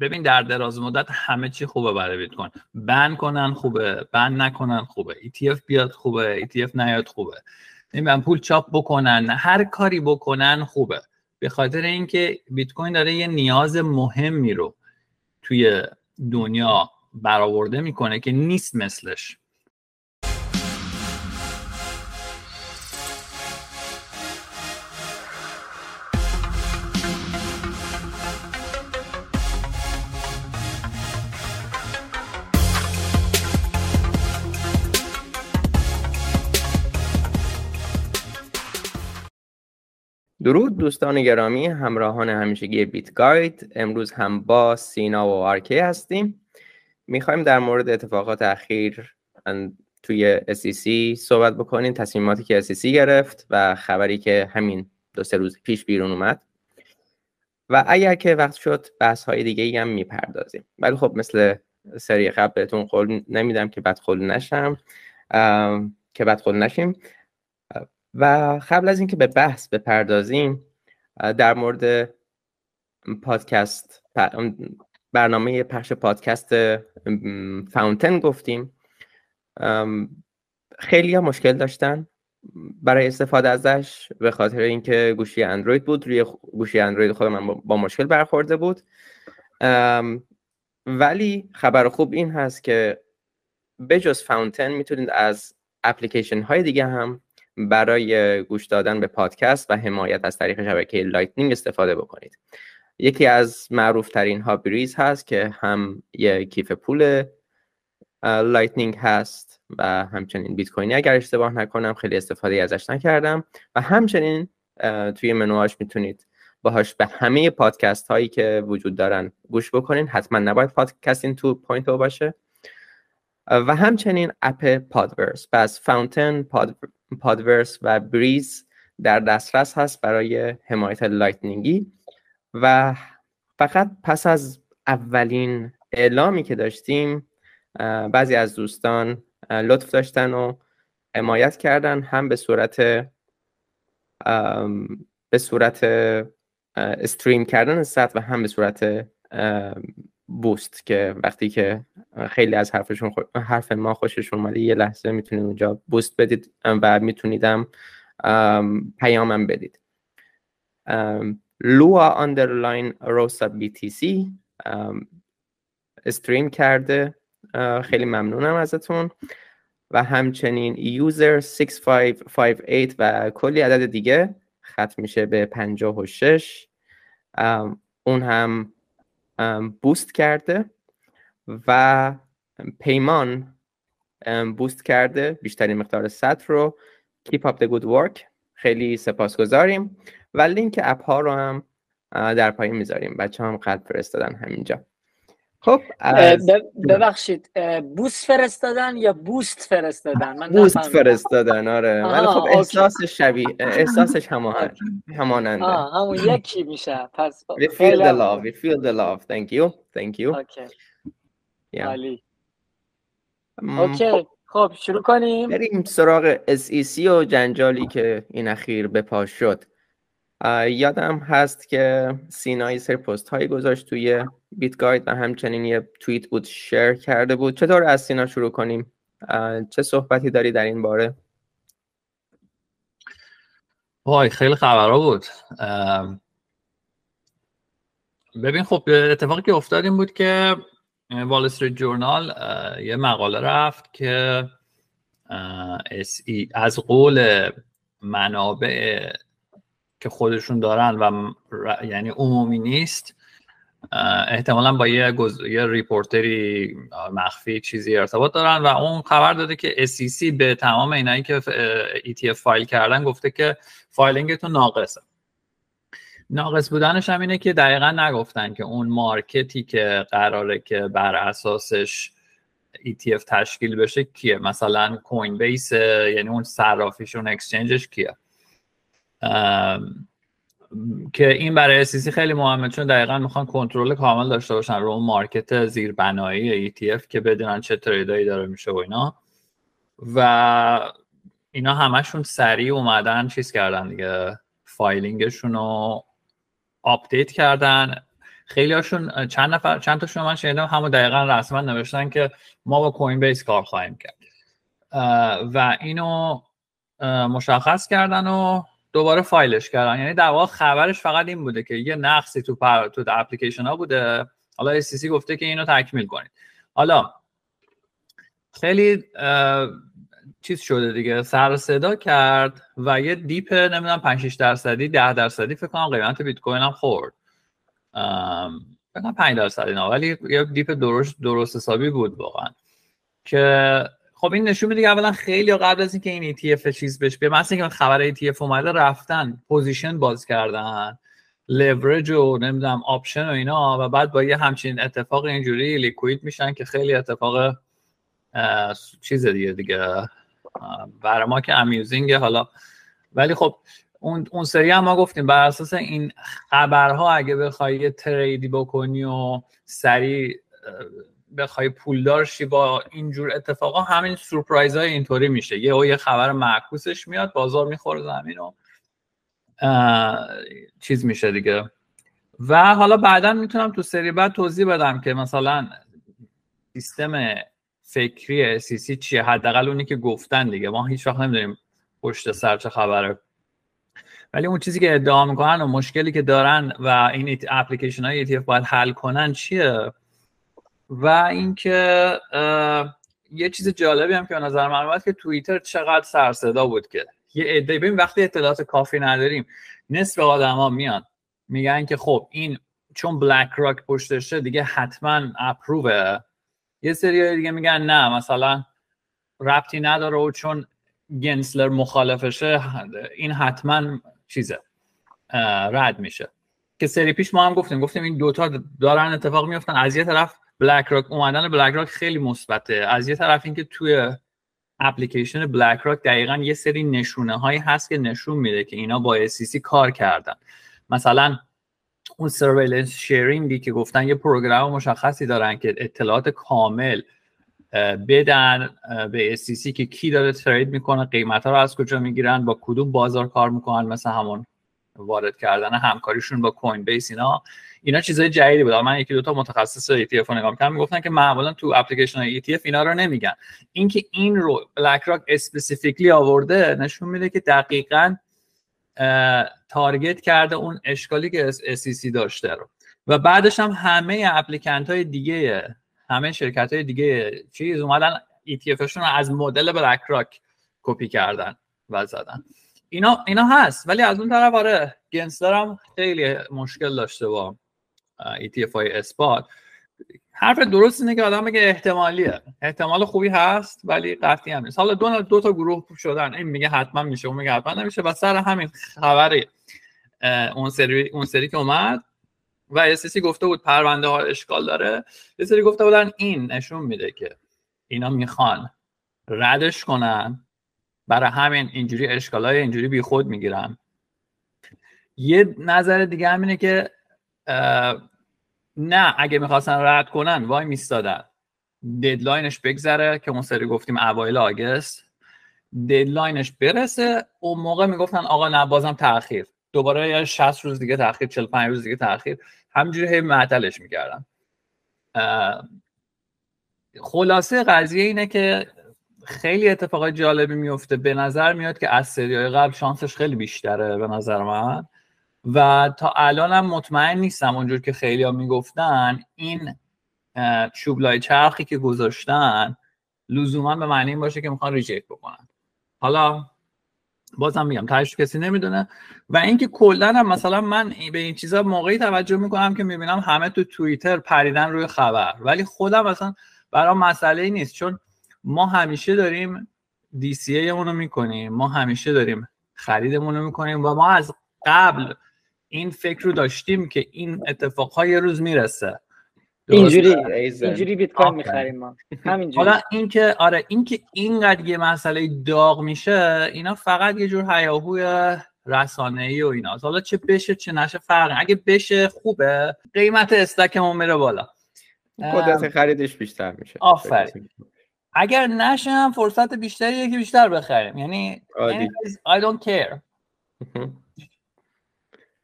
ببین در دراز مدت همه چی خوبه برای بیت کوین. بن کنن خوبه بن نکنن خوبه. ETF بیاد خوبه ETF نیاد خوبه. نمی‌دونم پول چاپ بکنن هر کاری بکنن خوبه. به خاطر اینکه بیت کوین داره یه نیاز مهمی رو توی دنیا برآورده می‌کنه که نیست مثلش. درود دوستان گرامی همراهان همیشگی بیت گاید امروز هم با سینا و آرکی هستیم. می‌خوایم در مورد اتفاقات اخیر توی SEC صحبت بکنیم تصمیماتی که SEC گرفت و خبری که همین دو سه روز پیش بیرون اومد. و اگر که وقت شد بحث های دیگه ای هم می‌پردازیم. ولی خب مثل سری قبل بهتون قول نمیدم که بدخول نشم. که بدخول نشیم. و قبل از اینکه به بحث بپردازیم در مورد پادکست برنامه پخش پادکست فاونتن گفتیم. خیلی ها مشکل داشتن برای استفاده ازش به خاطر اینکه گوشی اندروید بود روی گوشی اندروید خود من با مشکل برخورده بود. ولی خبر خوب این هست که بجز فاونتن می‌تونید از اپلیکیشن های دیگه هم برای گوش دادن به پادکست و حمایت از طریق شبکه لایتنینگ استفاده بکنید. یکی از معروف ترین ها بریز هست که هم یک کیف پول لایتنینگ هست و همچنین بیت کوینی اگر اشتباه نکنم خیلی استفاده ازش نکردم و همچنین توی منوهاش می‌تونید باهاش به همه پادکست هایی که وجود دارن گوش بکنین. حتما نباید پادکست این two point باشه. و همچنین app پادورس پس فاونتن پادورس و بریز در دسترس هست برای حمایت لایتنینگی و فقط پس از اولین اعلامی که داشتیم بعضی از دوستان لطف داشتن و حمایت کردن هم به صورت به صورت stream کردن sat و هم به صورت boost که وقتی که خیلی از حرفشون حرف ما خوششون اومده یه لحظه می‌تونید اونجا boost بدید و میتونیدم پیامم بدید. لوا underline روسا BTC stream کرده. خیلی ممنونم ازتون. و همچنین user 6558 و کلی عدد دیگه. ختم میشه به 56 اون هم بوست کرده و پیمان بوست کرده بیشترین مقدار سطر رو. Keep up the good work. خیلی سپاسگزاریم و لینک اپ ها رو هم در پایین می‌ذاریم. بچه هم قلب فرستادن همینجا. خب ببخشید بوست فرستادن یا بوست فرستادن؟ من بوست فرستادن آره. ولی خب احساس شبیه احساسش هماننده. همون یکی میشه. پس we feel the love we feel the love. Thank you. Thank you. Okay. Okay. خب. شروع کنیم. بریم سراغ SEC و جنجالی که این اخیر به پا شد. یادم هست که سینا یه سری پست هایی گذاشت توی بیت گاید و همچنین یه توییت بود share کرده بود. چطور از سینا شروع کنیم؟ چه صحبتی داری در این باره؟ وای خیلی خبرها بود. ببین خب اتفاقی که افتاد این بود که وال استریت جورنال یه مقاله رفت که از قول منابع که خودشون دارن و یعنی عمومی نیست. احتمالا با یه, گز... یه reporter ی مخفی چیزی ارتباط دارن و اون خبر داده که SEC به تمام اینایی که ETF file کردن گفته که filing تون ناقصه. ناقص بودنش هم اینه که دقیقا نگفتن که اون market ی که قراره که بر اساسش ETF تشکیل بشه کیه؟ مثلا کوین بیس یعنی اون صرافیشون exchange ش کیه؟ که این برای SEC خیلی مهمه چون دقیقا می‌خوان کنترل کامل داشته باشن. رو market زیربنایی ETF که بدونن چه trade ایی داره میشه و اینا. و اینا همشون سریع اومدن چیز کردن دیگه filing شون رو update کردن. خیلی هاشون چند نفر چند تاشون من شنیدم همون دقیقا رسما نوشتن که ما با Coinbase کار خواهیم کرد. و اینو مشخص کردن و دوباره فایلش کردن. یعنی در واقع خبرش فقط این بوده که یه نقصی تو پر... تو اپلیکیشن ها بوده. حالا SEC گفته که اینو تکمیل کنید. حالا خیلی چیز شده دیگه. سر صدا کرد و یه dip نمی‌دونم 5 6 درصدی 10 درصدی فکر کنم قیمت بیت کوین هم خورد. فکر کنم 5 درصدی نه ولی یه dip درست درست حسابی بود واقعا. که خب این نشون میده اولا خیلی قبل از اینکه این ETF چیز بشه بیاد مثلا اینکه خبر ETF اومده رفتن position باز کردن. لورج و نمی‌دونم option و اینا و بعد با یه همچین اتفاق اینجوری liquid میشن که خیلی اتفاق چیز دیگه دیگه برای ما که امیوزینگ حالا. ولی خب اون اون سری هم ما گفتیم بر اساس این خبرها اگه بخوای تریدی بکنی و سریع بخوای پولدار شی با اینجور اتفاقا همین سورپرایز های اینطوری میشه. یه او یه خبر معکوسش میاد بازار می‌خوره زمین و چیز میشه دیگه. و حالا بعدا می‌تونم تو سری بعد توضیح بدم که مثلا سیستم فکری سیسی چیه؟ حداقل اونی که گفتن دیگه. ما هیچ وقت نمی‌دونیم پشت سر چه خبره. ولی اون چیزی که ادعا می‌کنن و مشکلی که دارن و این اپلیکیشن های ETF باید حل کنن چیه؟ و اینکه یه چیز جالبی هم که به نظر من که توییتر چقدر سر صدا بود که یه عده ببین وقتی اطلاعات کافی نداریم نصف آدما میان میگن که خب این چون بلک راک پشتشه دیگه حتما اپرووه یه سری دیگه میگن نه مثلا ربطی نداره و چون گنسلر مخالفشه این حتما چیزه رد میشه. که سری پیش ما هم گفتیم گفتیم این دوتا دارن اتفاق میفتن از یه طرف بلک راک اومدن بلک راک خیلی مثبته. از یه طرف اینکه توی اپلیکیشن بلک راک دقیقا یه سری نشونه هایی هست که نشون میده که اینا با SEC کار کردن. مثلا اون surveillance sharing ی که گفتن یه program مشخصی دارن که اطلاعات کامل بدن به SEC که کی داره trade می‌کنه قیمت ها رو از کجا می‌گیرن با کدوم بازار کار می‌کنن مثل همون وارد کردن همکاریشون با Coinbase اینا. اینا چیزای جدیدی بود. من یکی دو تا متخصص ETF رو نگاه می‌کردم می‌گفتن که معمولا تو اپلیکیشن های ETF اینا رو نمیگن. اینکه این رو BlackRock specifically آورده نشون میده که دقیقا تارگت کرده اون اشکالی که SEC داشته رو. و بعدش هم همه اپلیکنت های دیگه همه شرکت های دیگه چیز اومدن ETF رو از مدل بلک راک کپی کردن و زدن. اینا اینا هست ولی از اون طرف آره گنسلر هم خیلی مشکل داشته با ETF های اثبات. حرف درست اینه که آدم بگه احتمالیه. احتمال خوبی هست ولی قطعی هم نیست. حالا دو, دو تا گروه شدن. این میگه حتما میشه اون میگه حتما نمیشه. و سر همین خبر اون سری اون سری که اومد و اسیسی گفته بود پرونده ها اشکال داره. یه سری گفته بودن این نشون میده که اینا می‌خوان ردش کنن برای همین اینجوری اشکالای اینجوری بی خود می‌گیرن. یه نظر دیگه همینه که نه اگه می‌خواستن رد کنن وای میستادن ددلاینش بگذره که اون سری گفتیم اوایل آگست. ددلاینش برسه اون موقع می‌گفتن آقا نه بازم تاخیر دوباره یا 60 روز دیگه تاخیر 45 روز دیگه تاخیر همینجوری هی معطلش می‌کردن. خلاصه قضیه اینه که خیلی اتفاقات جالبی میفته به نظر میاد که از سری قبل شانسش خیلی بیشتره به نظر من. و تا الانم مطمئن نیستم اونجور که خیلی ها می‌گفتن این چوبلای چرخی که گذاشتن لزوما به معنی این باشه که می‌خوان ریجکت بکنن. حالا بازم میگم تاش کسی نمی‌دونه. و اینکه کلا هم مثلا من به این چیزا موقعی توجه می‌کنم که می‌بینم همه تو توییتر پریدن روی خبر. ولی خودم مثلا برام مسئله نیست. چون ما همیشه داریم دی سی رو می‌کنیم ما همیشه داریم خریدمون رو می‌کنیم و ما از قبل این فکر رو داشتیم که این اتفاق یه روز می‌رسه. اینجوری اینجوری بیت کوین می‌خریم ما. همینجوری. حالا اینکه آره اینکه اینقدر یه مسئله داغ میشه اینا فقط یه جور هیاهوی رسانه ای و اینا حالا چه بشه چه نشه فرق اگه بشه خوبه. قیمت استکمون میره بالا. قدرت خریدش بیشتر میشه. آفرین. اگر نشه هم فرصت بیشتریه که بیشتر بخریم. یعنی I don't care.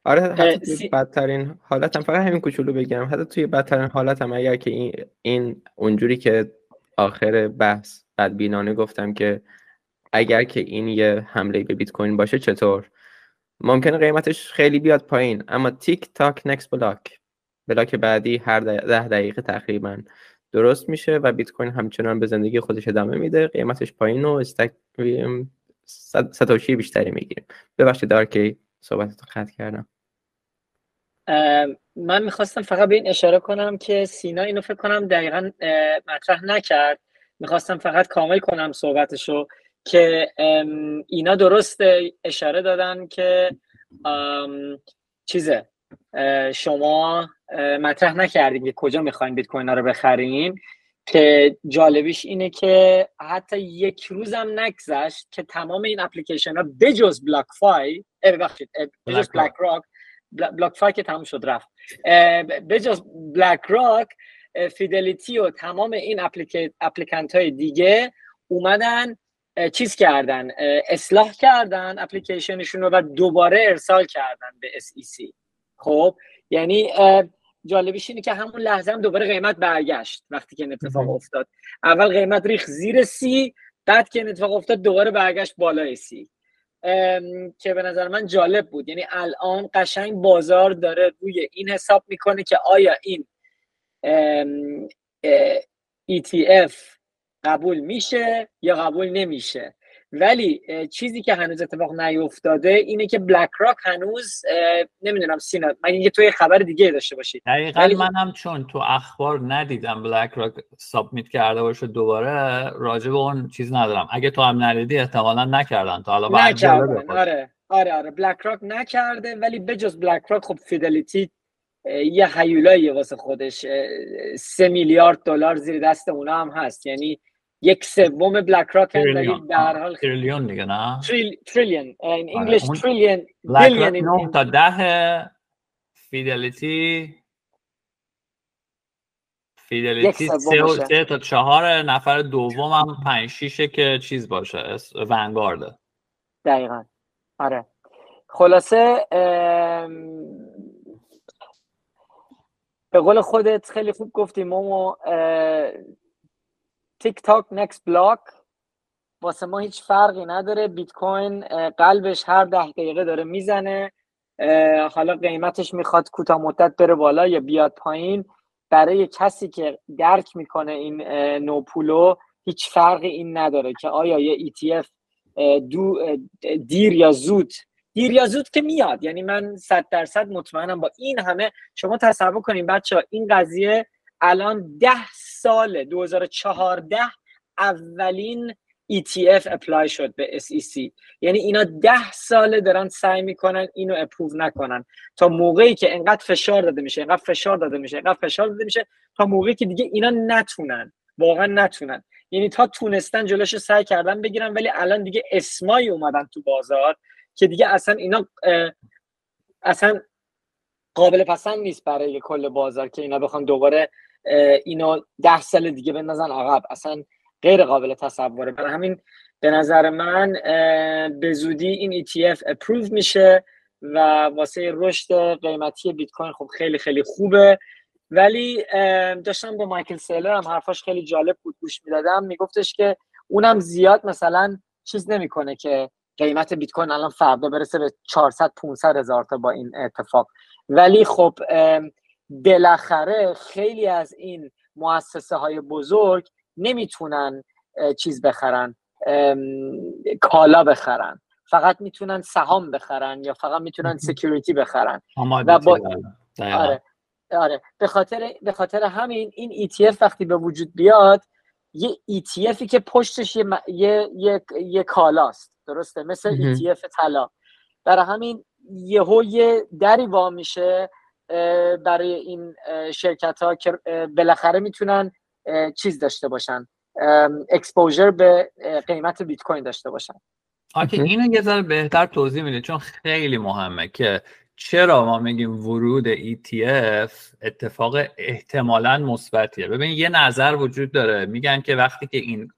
آره حتی توی بدترین حالت هم فقط همین کوچولو بگم. حتی توی بدترین حالت هم اگر که این, این اونجوری که آخر بحث بدبینانه گفتم که اگر که این یه حمله به بیت کوین باشه چطور؟ ممکنه قیمتش خیلی بیاد پایین اما تیک تاک نکس بلاک. بلاک بعدی هر ده دقیقه تقریبا درست میشه و بیت کوین همچنان به زندگی خودش ادامه میده. قیمتش پایین و استک ستاشی بیشتری می‌گیریم. ببخشید دار که صحبت خط کردم. من می‌خواستم فقط به این اشاره کنم که سینا اینو فکر کنم دقیقا مطرح نکرد. می‌خواستم فقط کامل کنم صحبتشو که اینا درست اشاره دادن که چیزه شما مطرح نکردیم که کجا می‌خواین بیت کوین رو بخرین. که جالبیش اینه که حتی یک روزم نگذشت که تمام این اپلیکیشن ها بجز بلاک فای ببخشید بجز BlackRock BlockFi که تموم شد رفت. بجز BlackRock Fidelity و تمام این applicant های دیگه اومدن چیز کردن اصلاح کردن اپلیکیشنشون رو و دوباره ارسال کردن به SEC خب یعنی جالبیش اینه که همون لحظه هم دوباره قیمت برگشت وقتی که این اتفاق افتاد. اول قیمت ریخت زیر سی بعد که این اتفاق افتاد دوباره برگشت بالای سی که به نظر من جالب بود. یعنی الان قشنگ بازار داره روی این حساب می‌کنه که آیا این ETF قبول میشه یا قبول نمیشه. ولی چیزی که هنوز اتفاق نیفتاده اینه که بلک راک هنوز نمی‌دونم سینا مگه اینکه توی خبر دیگه داشته باشی. دقیقا ولی... منم چون تو اخبار ندیدم بلک راک سابمیت کرده باشه دوباره راجع به اون چیز ندارم. اگه تو هم ندیدی احتمالا نکردن تا حالا نکردن. آره آره آره. بلک راک نکرده ولی بجز بلک راک خب فیدلیتی یه حیولایی واسه خودش سه میلیارد دلار زیر دست اونا هم هست. یعنی یک سوم بلک راک هم در حال تریلیون دیگه نه؟ تریلیون این انگلیش تریلیون بیلیون تا ده فیدلیتی فیدلیتی سه, سه تا چهار نفر دوم هم پنج شیشه که چیز باشه ونگارده دقیقا. آره. خلاصه به قول خودت خیلی خوب گفتی مومو تیک تاک نکس بلاک. واسه ما هیچ فرقی نداره. بیت کوین قلبش هر ده دقیقه داره می‌زنه. حالا قیمتش می‌خواد کوتاه مدت بره بالا یا بیاد پایین. برای کسی که درک می‌کنه این نوپولو هیچ فرقی این نداره که آیا یه ETF دو دیر یا زود. دیر یا زود که میاد. یعنی من صد درصد مطمئنم با این همه. شما تصور کنیم بچه این قضیه الان ده سال 2014 اولین ETF اپلای شد به SEC یعنی اینا ده ساله دارن سعی می‌کنن اینو اپروو نکنن. تا موقعی که انقدر فشار داده میشه انقدر فشار داده میشه انقدر فشار داده میشه تا موقعی که دیگه اینا نتونن. واقعا نتونن. یعنی تا تونستن جلوش سعی کردن بگیرن ولی الان دیگه اسمایی اومدن تو بازار که دیگه اصلا اینا اصلا قابل پسند نیست برای کل بازار که اینا بخوان دوباره اینو ده سال دیگه بندازن عقب. اصلا غیر قابل تصوره. برای همین به نظر من به زودی این ETF اپروو میشه و واسه رشد قیمتی بیت کوین خب خیلی خیلی خوبه. ولی داشتم با مایکل سیلر هم حرفاش خیلی جالب بود گوش می‌دادم. میگفتش که اونم زیاد مثلا چیز نمی‌کنه که قیمت بیت کوین الان فردا برسه به 400 500 هزار تا با این اتفاق. ولی خب بالاخره خیلی از این مؤسسه های بزرگ نمی‌تونن چیز بخرن کالا بخرن. فقط می‌تونن سهام بخرن یا فقط می‌تونن سکیوریتی بخرن. و با آره آره. به خاطر به خاطر همین این ETF وقتی به وجود بیاد یه ETFی که پشتش یه یه یه, یه کالاست. درسته؟ مثل ETF طلا. برای همین یهو یه دری وا میشه برای این شرکت ها که بالاخره می‌تونن چیز داشته باشن. exposure به قیمت بیت کوین داشته باشن. اوکی اینو یه ذره بهتر توضیح میده چون خیلی مهمه که چرا ما میگیم ورود ETF اتفاق احتمالا مثبتیه. ببین یه نظر وجود داره. میگن که وقتی که این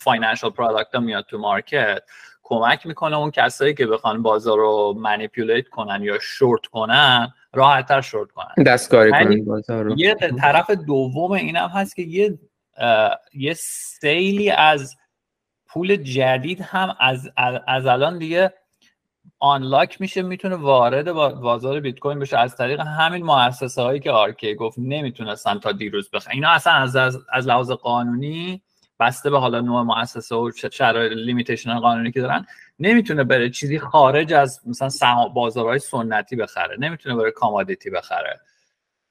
financial product ها میاد تو market کمک می‌کنه اون کسایی که بخوان بازار رو manipulate کنن یا شورت کنن راحتتر شورت کنن. دستکاری کنن بازار رو. یه طرف دوم اینم هست که یه یه سیلی از پول جدید هم از از الان دیگه unlock میشه می‌تونه وارد بازار بیت کوین بشه. از طریق همین مؤسسه هایی که آرکی گفت نمی‌تونستن تا دیروز بخرن. اینا اصلا از از لحاظ قانونی بسته به حالا نوع مؤسسه و شرایط limitation قانونی که دارن نمی‌تونه بره چیزی خارج از مثلا بازارهای سنتی بخره نمی‌تونه بره commodity بخره.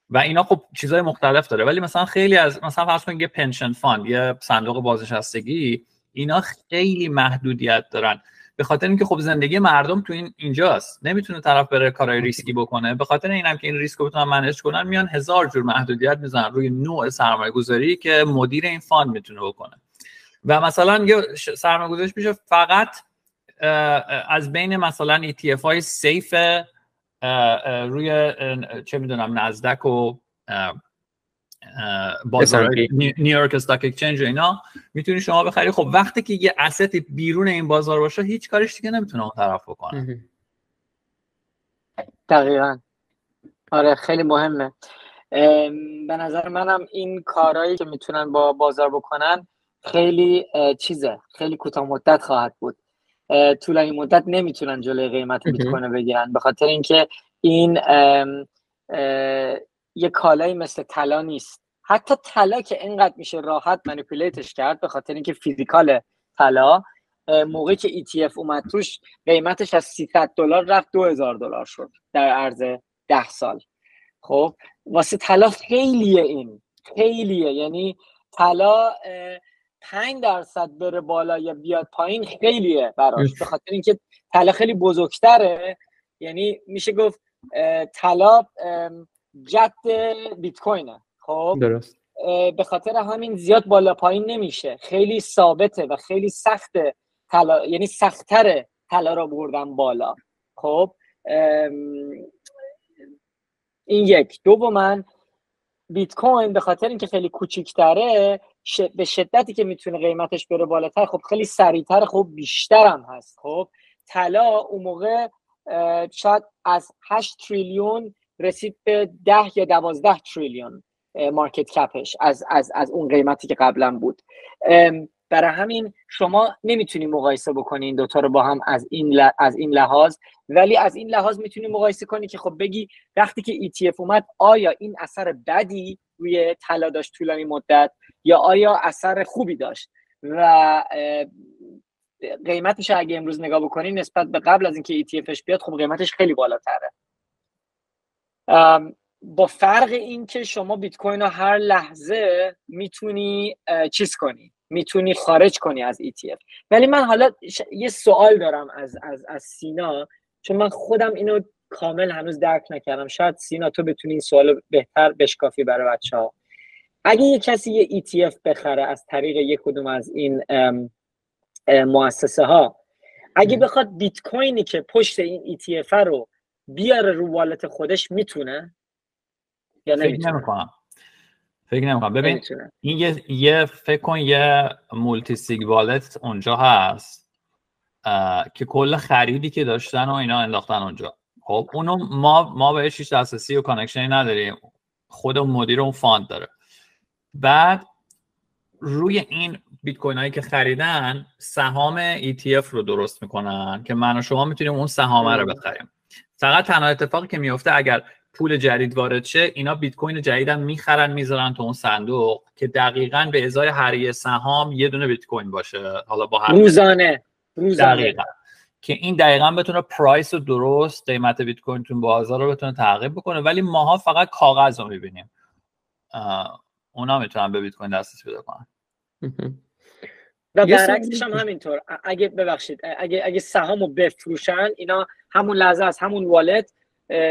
و اینا خب چیزهای مختلف داره. ولی مثلا خیلی از مثلا فرض کنید یه pension fund یه صندوق بازنشستگی اینا خیلی محدودیت دارن. به خاطر اینکه خب زندگی مردم تو این اینجاست. نمی‌تونه طرف بره کارهای ریسکی بکنه. به خاطر اینم که این ریسک رو بتونن manage کنن میان هزار جور محدودیت می‌زنن روی نوع سرمایه گذاری که مدیر این fund می‌تونه بکنه. و مثلا یه سرمایه گذاری میشه فقط از بین مثلا ETF های safe روی چه می‌دونم نزدک و بازار نیویورک استاک اکسچنج و اینا می‌تونی شما بخری. خب وقتی که یه استی بیرون این بازار باشه هیچ کارش دیگه نمی‌تونه اون طرف بکنه. دقیقا. آره خیلی مهمه. به نظر منم این کارهایی که می‌تونن با بازار بکنن خیلی چیزه. خیلی کوتاه مدت خواهد بود. طولانی مدت نمی‌تونن جلوی قیمت بیت کوین بگیرن. به خاطر اینکه این یه کالایی مثل طلا نیست. حتی طلا که اینقدر میشه راحت منیپولیتش کرد به خاطر اینکه فیزیکال طلا موقعی که ETF اومد توش قیمتش از 300 دلار رفت 2000 دلار شد در عرض 10 سال. خب واسه طلا خیلیه این. خیلیه. یعنی طلا 5 درصد بره بالا یا بیاد پایین خیلیه براش به خاطر اینکه طلا خیلی بزرگتره. یعنی میشه گفت طلا جد بیت کوینه خب؟ درست. به خاطر همین زیاد بالا پایین نمیشه. خیلی ثابته و خیلی سخته طلا یعنی سختتر طلا رو بردن بالا. خب؟ این یک. من بیت کوین به خاطر اینکه خیلی کوچیکتره به شدتی که می‌تونه قیمتش بره بالاتر خب خیلی سریعتر خب بیشتر هم هست. خب طلا اون موقع شاید از 8 تریلیون رسید به 10 یا 12 تریلیون مارکت کپش از, از, از اون قیمتی که قبلا بود. برای همین شما نمی‌تونی مقایسه بکنی این دوتا رو با هم از این, از این لحاظ ولی از این لحاظ می‌تونی مقایسه کنی که خب بگی وقتی که ETF اومد آیا این اثر بدی؟ روی طلا داشت طولانی مدت یا آیا اثر خوبی داشت؟ و قیمتش اگه امروز نگاه بکنی نسبت به قبل از اینکه ETFش بیاد خب قیمتش خیلی بالاتره. با فرق این که شما بیت کوین رو هر لحظه می‌تونی چیز کنی می‌تونی خارج کنی از ETF ولی من حالا یه سوال دارم از, از, از سینا چون من خودم اینو کامل هنوز درک نکردم. شاید سینا تو بتونی این سوال بهتر بشکافی برای بچه ها اگه یه کسی یه ETF بخره از طریق یک کدوم از این مؤسسه ها اگه بخواد بیت کوینی که پشت این ETF رو بیاره رو wallet خودش می‌تونه؟ یا فکر نمی‌کنم. فکر نمی‌کنم. ببین این یه, یه فکر کن یه multisig wallet اونجا هست که کل خریدی که داشتن و اینا انداختن اونجا. خب اونو ما ما بهش هیچ دسترسی و connection ی نداریم. خود مدیر اون fund داره. بعد روی این بیت کوین هایی که خریدن سهام ETF رو درست می‌کنن که من و شما می‌تونیم اون سهامه رو بخریم. فقط تنها اتفاقی که میفته اگر پول جدید وارد شه اینا بیت کوین جدیدن می‌خرن می‌ذارن تو اون صندوق که دقیقا به ازای هر یه سهام یه دونه بیت کوین باشه. حالا با هر روزانه. روزانه. دقیقا. که این دقیقا بتونه پرایس رو درست قیمت بیت کوین تو بازار رو بتونه تعقیب بکنه. ولی ماها فقط کاغذ رو می‌بینیم. اونا می‌تونن به بیت کوین دسترسی پیدا کنن. و برعکسش هم همینطور. اگه ببخشید اگه اگه سهامو بفروشن اینا همون لحظه از همون والت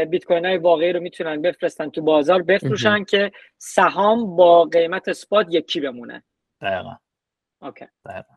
بیت کوین های واقعی رو می‌تونن بفرستن تو بازار بفروشن که سهام با قیمت اسپات یکی بمونه. دقیقا. اوکی. دقیقا.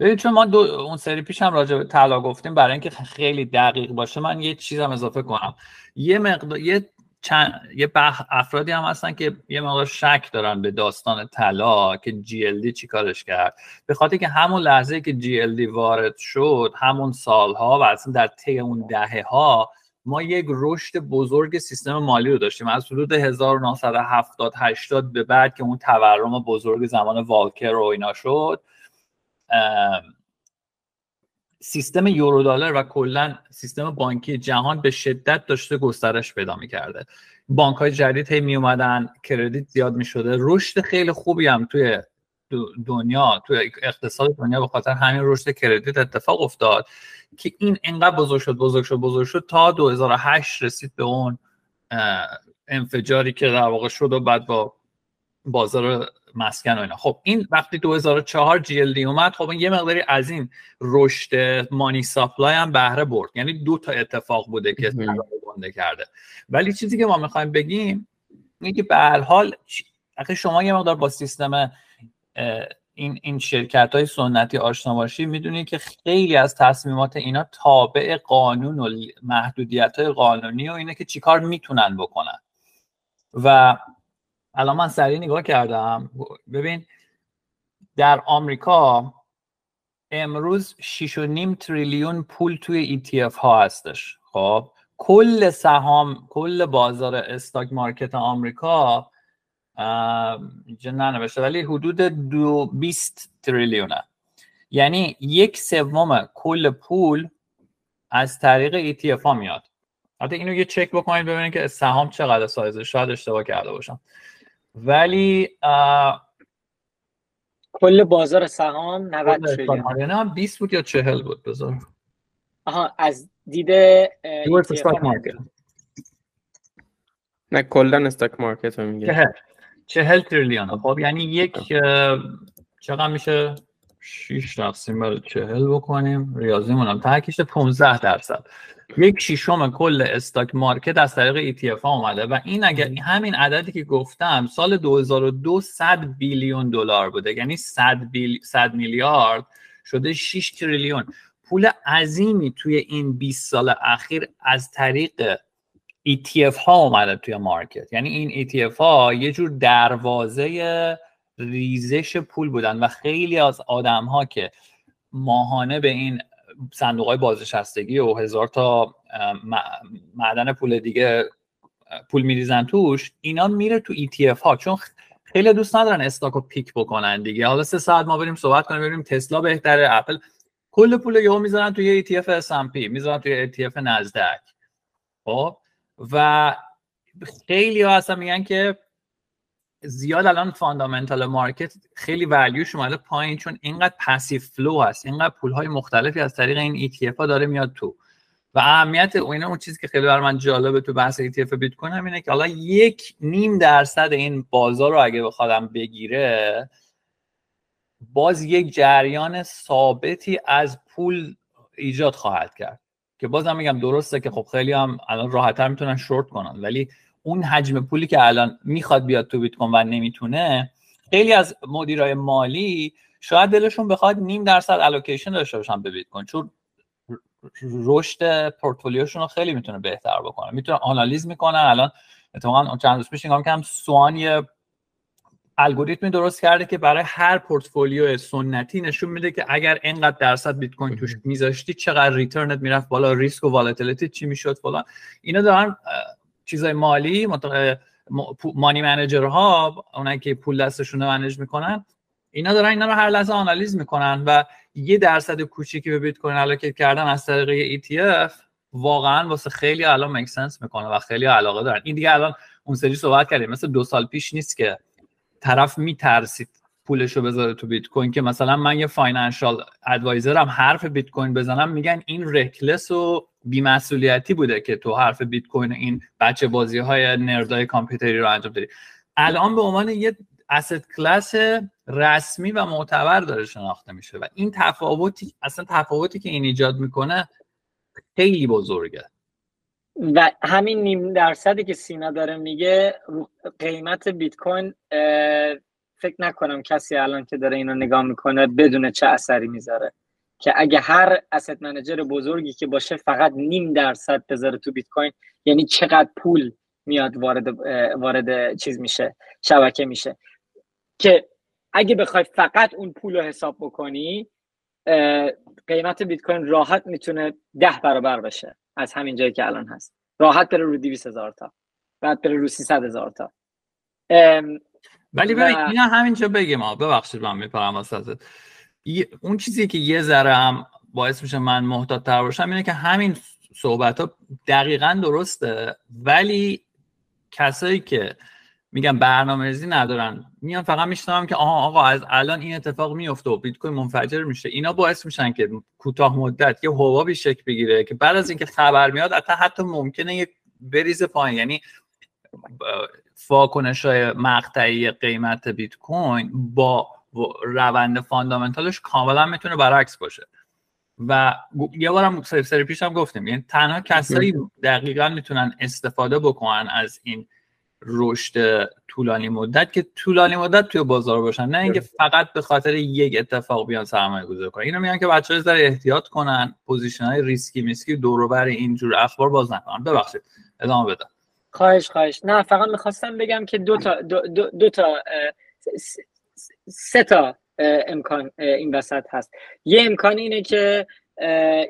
ببین چون ما دو اون سری پیش هم راجع به طلا گفتیم برای اینکه خیلی دقیق باشه من یه چیزم اضافه کنم. یه مقدار یه چند یه بخ... افرادی هم هستن که یه مقدار شک دارن به داستان طلا که GLD چی کارش کرد. به خاطر که همون لحظه که GLD وارد شد همون سالها و اصلا در طی اون دهه ها ما یک رشد بزرگ سیستم مالی رو داشتیم. از حدود 1970 80 به بعد که اون تورم بزرگ زمان والکر و اینا شد سیستم یورو دلار و کلا سیستم بانکی جهان به شدت داشته گسترش پیدا می‌کرده. بانک های جدید هی می اومدن کردیت زیاد می شده رشد خیلی خوبی هم توی دنیا توی اقتصاد دنیا به خاطر همین رشد کردیت اتفاق افتاد که این انقدر بزرگ شد بزرگ شد بزرگ شد تا 2008 رسید به اون انفجاری که در واقع شد و بعد با بازار مسکن و اینا. خب این وقتی 2004 جی ال دی اومد خب یه مقداری از این رشد مانی ساپلای هم بهره برد. یعنی دو تا اتفاق بوده که گنده کرده. ولی چیزی که ما می‌خوایم بگیم اینه که به هر حال شما یه مقدار با سیستم این این شرکت های سنتی آشنا باشی می‌دونی که خیلی از تصمیمات اینا تابع قانون و محدودیت های قانونی و اینه که چیکار می‌تونن بکنن. و الان من سریع نگاه کردم. ببین در آمریکا امروز 6.5 تریلیون پول توی ETF ها هستش. خب کل سهام کل بازار استاک مارکت آمریکا اینجا ننوشته ولی حدود دو 20 تریلیونه. یعنی یک سوم کل پول از طریق ETF ها میاد. حتی اینو یه چک بکنید ببینید که سهام چقدر سایزه. شاید اشتباه کرده باشم. ولی کل بازار سهام 90 تریلیون یعنی هم 20 بود یا 40 بود؟ بذار. آها از دید stock market. نه کلا stock market رو میگه. چهل. تریلیون. خب یعنی یک چقدر میشه؟ 6 تقسیم بر چهل بکنیم. ریاضی مونم ترکیش 15 درصد. یک شیشم کل stock market از طریق ETF ها اومده و این اگر همین عددی که گفتم سال 2002 100 billion دلار بوده. یعنی 100 بیل... 100 میلیارد شده 6 تریلیون. پول عظیمی توی این 20 سال اخیر از طریق ETF ها اومده توی مارکت. یعنی این ETF ها یه جور دروازه ریزش پول بودن و خیلی از آدم ها که ماهانه به این صندوق های بازنشستگی و هزار تا معدن پول دیگه پول میریزن توش اینا میره تو ETF ها. چون خیلی دوست ندارن stock رو pick بکنن دیگه. حالا سه ساعت ما بریم صحبت کنیم ببینیم تسلا بهتره اپل. کل پول یهو می‌ذارن توی ETF S&P می‌ذارن توی ETF Nasdaq خب؟ و خیلی ها اصلا میگن که زیاد الان fundamental market خیلی value ش اومده پایین چون اینقدر passive flow هست اینقدر پول های مختلفی از طریق این ETF ها داره میاد تو. و اهمیت اینه اون چیزی که خیلی بر من جالبه تو بحث ETF بیت کوین اینه که حالا یک نیم درصد این بازار رو اگه بخوادم بگیره باز یک جریان ثابتی از پول ایجاد خواهد کرد. که بازم میگم درسته که خب خیلی هم الان راحتتر می‌تونن شورت کنن ولی اون حجم پولی که الان می‌خواد بیاد تو بیت کوین و نمی‌تونه خیلی از مدیرای مالی شاید دلشون بخواد نیم درصد الوکیشن داشته باشن به بیت کوین چون رشد پورتفولیوشون رو خیلی می‌تونه بهتر بکنه. می‌تونه آنالیز می‌کنن. الان اتفاقا چند روز پیش نگاه کردم سوان یه الگوریتمی درست کرده که برای هر پورتفولیو سنتی نشون میده که اگر اینقدر درصد بیت کوین توش میذاشتی چقدر ریترنت می‌رفت بالا ریسک و volatility چی می‌شد فلان. اینا دارن چیزای مالی money manager ها اونایی که پول دستشون رو manage می‌کنن اینا دارن اینا رو هر لحظه آنالیز می‌کنن و یه درصد کوچیکی به بیت کوین allocate کردن از طریق ETF واقعا واسه خیلی الان make sense می‌کنه و خیلی علاقه دارن. این دیگه الان اون سری صحبت کردیم. مثل دو سال پیش نیست که طرف میترسید پولش رو بذاره تو بیت کوین که مثلا من یه financial advisor م حرف بیت کوین بزنم میگن این reckless و بیمسئولیتی بوده که تو حرف بیت کوین این بچه بازی های nerd ای کامپیوتری رو انجام داری الان به عنوان یه asset class رسمی و معتبر داره شناخته میشه و این تفاوتی اصلا تفاوتی که این ایجاد می‌کنه خیلی بزرگه. و همین نیم درصدی که سینا داره میگه قیمت بیت کوین فکر نکنم کسی الان که داره اینو نگاه می‌کنه بدون چه اثری می‌ذاره. که اگه هر اسید منجر بزرگی که باشه فقط نیم درصد بذاره تو بیت کوین یعنی چقدر پول میاد وارد وارد چیز میشه شبکه میشه. که اگه بخوای فقط اون پول رو حساب بکنی قیمت بیت کوین راحت می‌تونه ده برابر بشه از همین جایی که الان هست. راحت بره رو 200 هزار تا. بعد بره رو 300 هزار تا. ولی ببین اینا همینجا بگیم ها ببخشید من میپرم واسطت اون چیزی که یه ذره هم باعث میشه من محتاط تر باشم اینه که همین صحبت ها دقیقا درسته ولی کسایی که میگن برنامه‌ریزی ندارن میان فقط میشنم که آها آقا از الان این اتفاق میفته و بیت کوین منفجر میشه. اینا باعث میشن که کوتاه مدت یه حبابی شکل بگیره که بعد از اینکه خبر میاد حتی حتی ممکنه یه بریز پایین. یعنی واکنش های مقطعی قیمت بیت کوین با روند fundamental ش کاملا می‌تونه برعکس باشه. و یه بارم سری, سری پیش هم گفتیم. یعنی تنها کسایی دقیقا می‌تونن استفاده بکنن از این رشد طولانی مدت که طولانی مدت توی بازار باشن. نه اینکه فقط به خاطر یک اتفاق بیان سرمایه گذاری کنن. اینو میگن که بچه‌ها ذره احتیاط کنن position های ریسکی میسکی دور بر اینجور اخبار باز نکنن. ببخشید. ادامه بدم. خواهش خواهش. نه فقط می‌خواستم بگم که دو تا دو, دو, دو تا سه تا امکان این وسط هست. یه امکان اینه که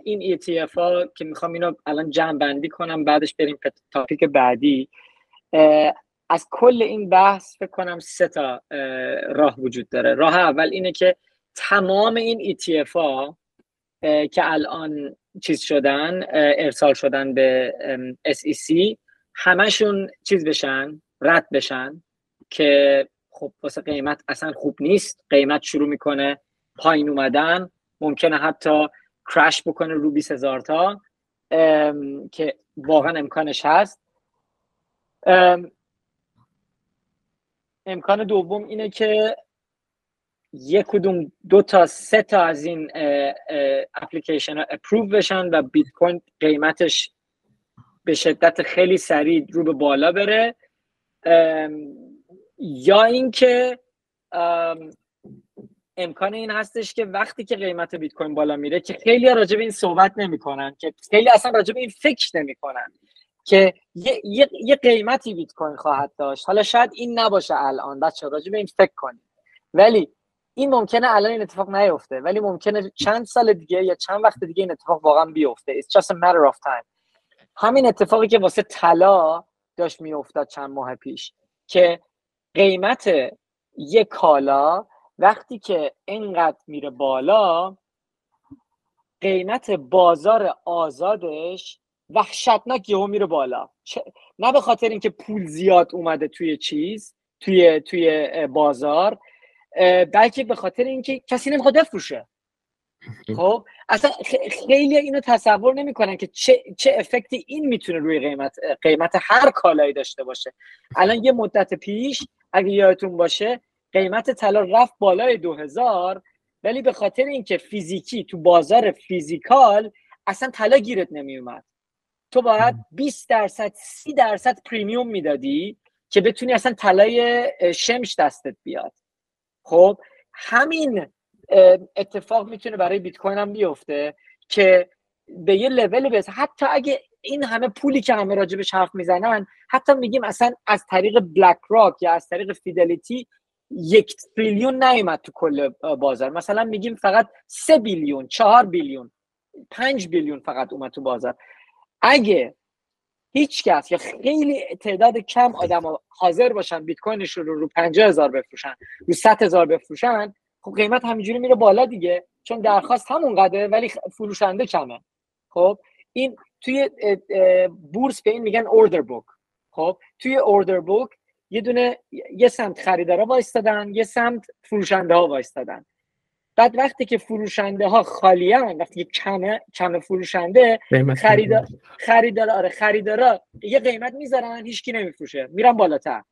این ETF ها که می‌خوام اینو الان جمع بندی کنم بعدش بریم به تاپیک بعدی. از کل این بحث فکر کنم سه تا راه وجود داره. راه اول اینه که تمام این ETF ها که الان چیز شدن ارسال شدن به SEC همشون چیز بشن رد بشن که خب واسه قیمت اصلا خوب نیست. قیمت شروع می‌کنه پایین اومدن. ممکنه حتی کرش بکنه رو 20 هزار تا که واقعا امکانش هست. امکان دوم اینه که یک کدوم دو تا سه تا از این اپلیکیشن ها اپروو بشن و بیت کوین قیمتش به شدت خیلی سریع رو به بالا بره. یا اینکه امکان این هستش که وقتی که قیمت بیت کوین بالا میره که خیلی راجع به این صحبت نمی‌کنن که خیلی اصلا راجع به این فکر نمی‌کنن که یه،, یه،, یه قیمتی بیت کوین خواهد داشت. حالا شاید این نباشه الان بچه راجع به این فکر کنید. ولی این ممکنه الان این اتفاق نیفته. ولی ممکنه چند سال دیگه یا چند وقت دیگه این اتفاق واقعا بیفته. It's just a matter of time. همین اتفاقی که واسه طلا داشت میافتاد چند ماه پیش که قیمت یک کالا وقتی که اینقدر میره بالا قیمت بازار آزادش وحشتناک یهو میره بالا. نه به خاطر اینکه پول زیاد اومده توی چیز توی توی بازار بلکه به خاطر اینکه کسی نمی‌خواد بفروشه. خب؟ اصلا خیلی اینو تصور نمی‌کنن که چه چه افکتی این می‌تونه روی قیمت قیمت هر کالایی داشته باشه. الان یه مدت پیش اگه یادتون باشه قیمت طلا رفت بالای 2000 ولی به خاطر اینکه فیزیکی تو بازار فیزیکال اصلا طلا گیرت نمیومد تو باید 20 درصد 30 درصد پریمیوم می‌دادی که بتونی اصلا طلای شمش دستت بیاد. خب همین اتفاق می‌تونه برای بیت کوین هم بیفته که به یه لول برسه. حتی اگه این همه پولی که همه راجبش حرف می‌زنن حتی میگیم اصلا از طریق بلک راک یا از طریق فیدلیتی یک تریلیون نیومد تو کل بازار. مثلا میگیم فقط سه بیلیون چهار بیلیون پنج بیلیون فقط اومد تو بازار. اگه هیچ کس یا خیلی تعداد کم آدم حاضر باشن بیت کوینش رو رو 50 هزار بفروشن رو 100 هزار بفروشن خب قیمت همینجوری میره بالا دیگه چون درخواست همون قدره ولی فروشنده کمه. خب این توی بورس به این میگن اوردر بوک خب توی اوردر بوک یه دونه یه سمت خریدارا وایستادن یه سمت فروشنده ها وایستادن. بعد وقتی که فروشنده ها خالی وقتی که کمه کم فروشنده خریدار خریدار آره خریدارا یه قیمت می‌ذارن هیچکی نمیفروشه میرن بالاتر.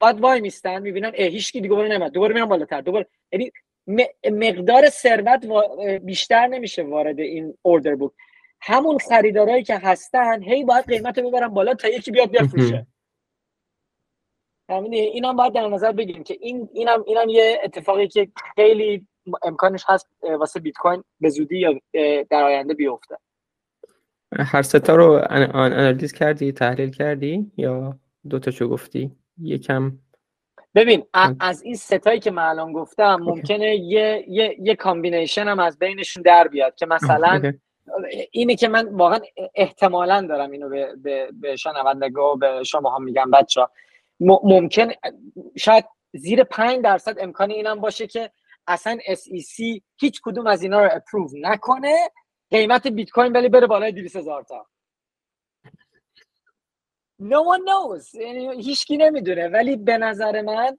بعد وای میستن می‌بینن اه هیچکی دیگه دوباره نمیاد دوباره میرن بالاتر دوباره. یعنی مقدار ثروت بیشتر نمیشه وارد این اوردر بوک همون خریدارایی که هستن هی باید قیمت رو ببرن بالا تا یکی بیاد بفروشه. همین اینم باید در نظر بگیریم که این اینم اینم یه اتفاقی که خیلی امکانش هست واسه بیت کوین به زودی یا در آینده بیفته. هر سه تا رو آنالیز کردی تحلیل کردی یا دو چو گفتی؟ یکم. ببین از این سه تایی که من الان گفتم ممکنه یه یه یه combination هم از بینشون در بیاد که مثلا اینه که من واقعا احتمالا دارم اینو به به, به شنوندگا و به شما هم میگم بچه ها ممکن شاید زیر 5 درصد امکان اینم باشه که اصلا SEC هیچ کدوم از اینا رو اپروو نکنه قیمت بیت کوین ولی بره بالای 200 هزار تا. No one knows. یعنی هیچکی نمی‌دونه. ولی به نظر من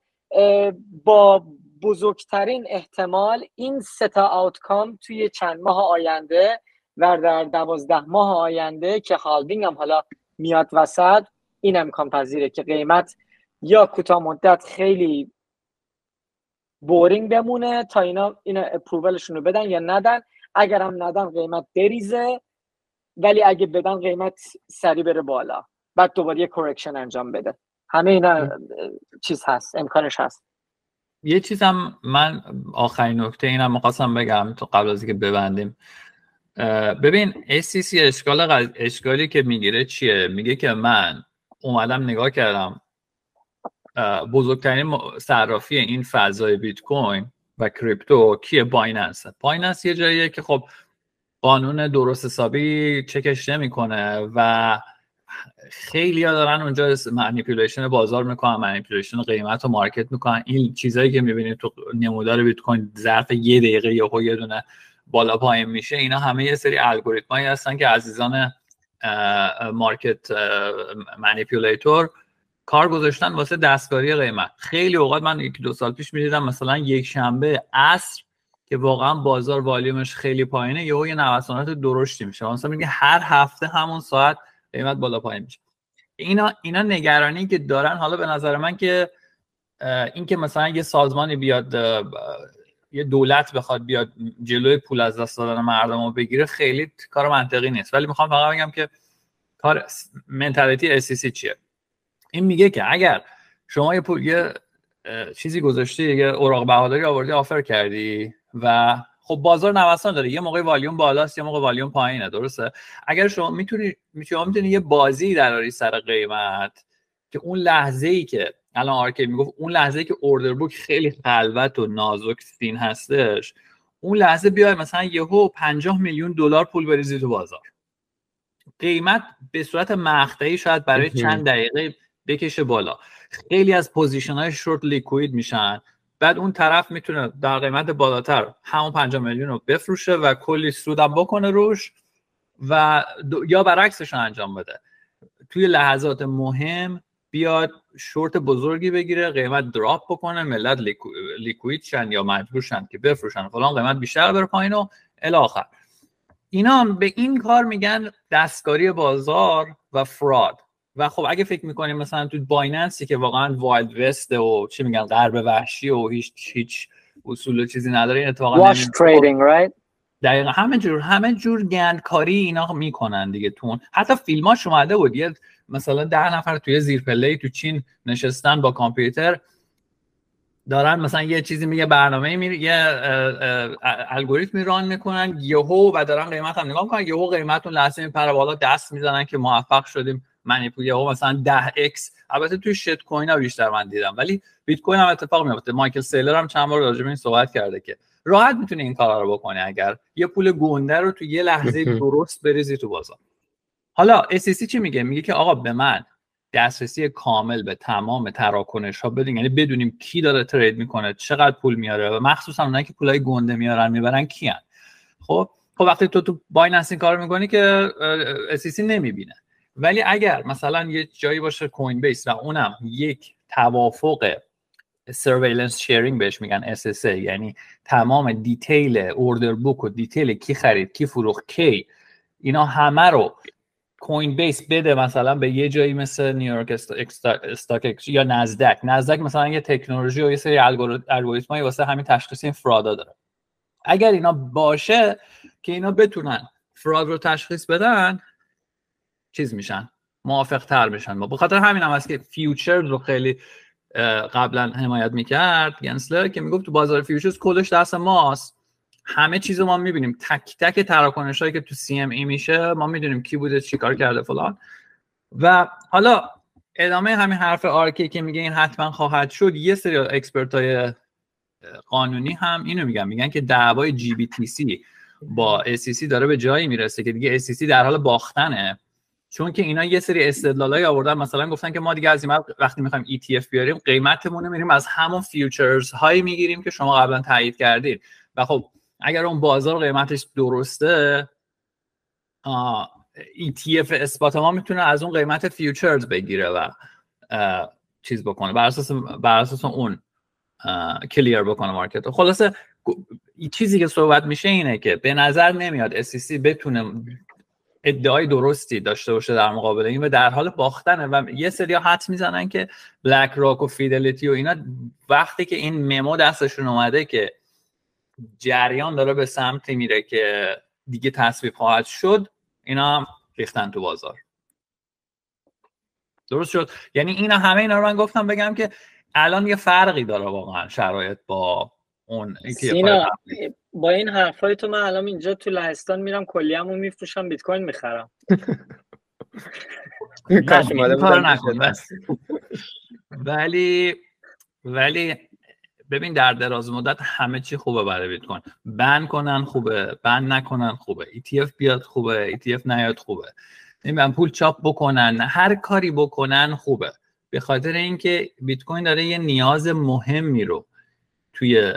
با بزرگترین احتمال این ستا آوتکام توی چند ماه آینده و در دوازده ماه آینده که هالوینگ هم حالا میاد وسط این امکان پذیره که قیمت یا کوتاه مدت خیلی boring بمونه تا اینا اینا approval شون رو بدن یا ندن. اگر هم ندن قیمت بریزه ولی اگه بدن قیمت سری بره بالا. بعد دوباره یه correction انجام بده. همه اینا چیز هست امکانش هست. یه چیزم من آخرین نکته اینم می‌خواستم بگم تو قبل از اینکه ببندیم. ببین SEC اشکال اشکالی که می‌گیره چیه؟ میگه که من اومدم نگاه کردم بزرگترین صرافی این فضای بیت کوین و کریپتو کیه؟ Binance. Binance یه جاییه که خب قانون درست حسابی چکش نمی‌کنه و خیلی ها دارن اونجا manipulation بازار می‌کنن manipulation قیمت و market می‌کنن. این چیزایی که می‌بینید تو نمودار بیت کوین ظرف یه دقیقه یا یه دونه بالا پایین میشه اینا همه یه سری الگوریتمایی هستن که عزیزان مارکت منیپولیتور کار گذاشتن واسه دستکاری قیمت. خیلی اوقات من یکی دو سال پیش می‌دیدم مثلا یک شنبه عصر که واقعا بازار والیومش خیلی پایینه یهو یه نوسانات درشتی میشه. مثلا میگه هر هفته همون ساعت قیمت بالا پایین میشه. اینا اینا نگرانی که دارن حالا به نظر من که این که مثلا یه سازمانی بیاد یه دولت بخواد بیاد جلوی پول از دست دادن مردم رو بگیره خیلی کار منطقی نیست. ولی می‌خوام فقط بگم که کار منتالیتی SEC چیه؟ این میگه که اگر شما یه پول یه چیزی گذاشتی یه اوراق بهاداری آوردی آفر کردی و خب بازار نوسان داره. یه موقع والیوم بالاست یه موقع والیوم پایینه درسته؟ اگر شما می‌تونی می‌تونی یه بازی دراری سر قیمت که اون لحظه ای که الان آرکی می‌گفت اون لحظه که order book خیلی خلوت و نازک thin هستش اون لحظه بیای مثلا یهو 50 میلیون دلار پول بریزی تو بازار. قیمت به صورت مقطعی شاید برای چند دقیقه بکشه بالا. خیلی از position های short liquid میشن. بعد اون طرف می‌تونه در قیمت بالاتر همون 5 میلیون رو بفروشه و کلی سودم بکنه روش و یا برعکسش رو انجام بده. توی لحظات مهم بیاد شورت بزرگی بگیره قیمت drop بکنه ملت liquid شن یا مجبور شن که بفروشن. فلان قیمت بیشتر بره پایین و الی آخر اینا به این کار میگن دستکاری بازار و fraud. و خب اگه فکر می‌کنیم مثلا تو Binance ی که واقعا wild west و چی میگن غرب وحشی و هیچ هیچ اصول و چیزی نداره این اتفاقا wash trading right دقیقا همه جور همه جور گندکاری اینا می‌کنن دیگه تون حتی فیلماش اومده بود. یه مثلا ده نفر توی زیرپله تو چین نشستن با کامپیوتر دارن مثلا یه چیزی میگه برنامه می یه الگوریتمی ران می‌کنن یهو و دارن قیمت هم نگاه می‌کنن یهو قیمت اون لحظه میپره بالا دست می‌زنن که موفق شدیم منیپول یهو مثلا 10 x البته توی شت کوین ها بیشتر من دیدم ولی بیت کوین هم اتفاق میفته مایکل سیلر هم چند بار راجع به این صحبت کرده که راحت می‌تونی این کارا رو بکنی اگر یه پول گنده رو تو یه لحظه درست بریزی تو بازار. حالا SEC چی میگه؟ میگه که آقا به من دسترسی کامل به تمام تراکنش ها بدین. یعنی بدونیم کی داره ترید می‌کنه چقدر پول میاره و مخصوصا اونایی که پولای گنده میارن می‌برن کیان. خب؟ خب وقتی تو تو بایننس این کار می‌کنی که SEC نمی‌بینه. ولی اگر مثلا یه جایی باشه کوین بیس و اونم یک توافق surveillance sharing بهش میگن SSA یعنی تمام detail order book و detail کی خرید کی فروخت کی اینا همه رو Coinbase بده مثلا به یه جایی مثل New York Stock یا Nasdaq Nasdaq مثلا یه تکنولوژی و یه سری الگوریتمایی واسه همین تشخیص این fraud ا داره. اگر اینا باشه که اینا بتونن fraud رو تشخیص بدن چیز میشن موافق تر میشن. با بخاطر همین هم هست که future رو خیلی قبلا حمایت می‌کرد گنسلر که می‌گفت تو بازار futures کلش دست ماست. همه چیز ما می‌بینیم. تک تک تراکنش هایی که تو CME میشه ما می‌دونیم کی بوده چیکار کرده فلان. و حالا ادامه همین حرف آرکی که میگه این حتما خواهد شد یه سری expert های قانونی هم اینو میگن. میگن که دعوای GBTC با SEC داره به جایی می‌رسه که دیگه SEC در حال باختنه. چون که اینا یه سری استدلالای آوردن. مثلا گفتن که ما دیگه از این وقتی می‌خوایم ETF بیاریم قیمتمون میریم از همون futures هایی می‌گیریم که شما قبلا تایید کردید و خب اگر اون بازار قیمتش درسته ETF spot ما می‌تونه از اون قیمت futures بگیره و چیز بکنه. بر اساس بر اساس اون clear بکنه market خلاصه چیزی که صحبت میشه اینه که به نظر نمیاد SEC بتونه ادعای درستی داشته باشه در مقابل این و در حال باختنه و یه سری حد می‌زنن که بلک راک و فیدلیتی و اینا وقتی که این ممو دستشون اومده که جریان داره به سمتی میره که دیگه تصویب خواهد شد اینا هم ریختن تو بازار. درست شد؟ یعنی اینا همه اینا رو من گفتم بگم که الان یه فرقی داره واقعا شرایط با اون سینا با این حرفای تو من الان اینجا تو لهستان میرم کلیه‌مو میفروشم بیت کوین می‌خرم. ولی ولی ببین در دراز مدت همه چی خوبه برای بیت کوین. بن کنن خوبه بن نکنن خوبه. ETF بیاد خوبه ETF نیاد خوبه. نمی‌دونم پول چاپ بکنن هر کاری بکنن خوبه. به خاطر اینکه بیت کوین داره یه نیاز مهمی رو توی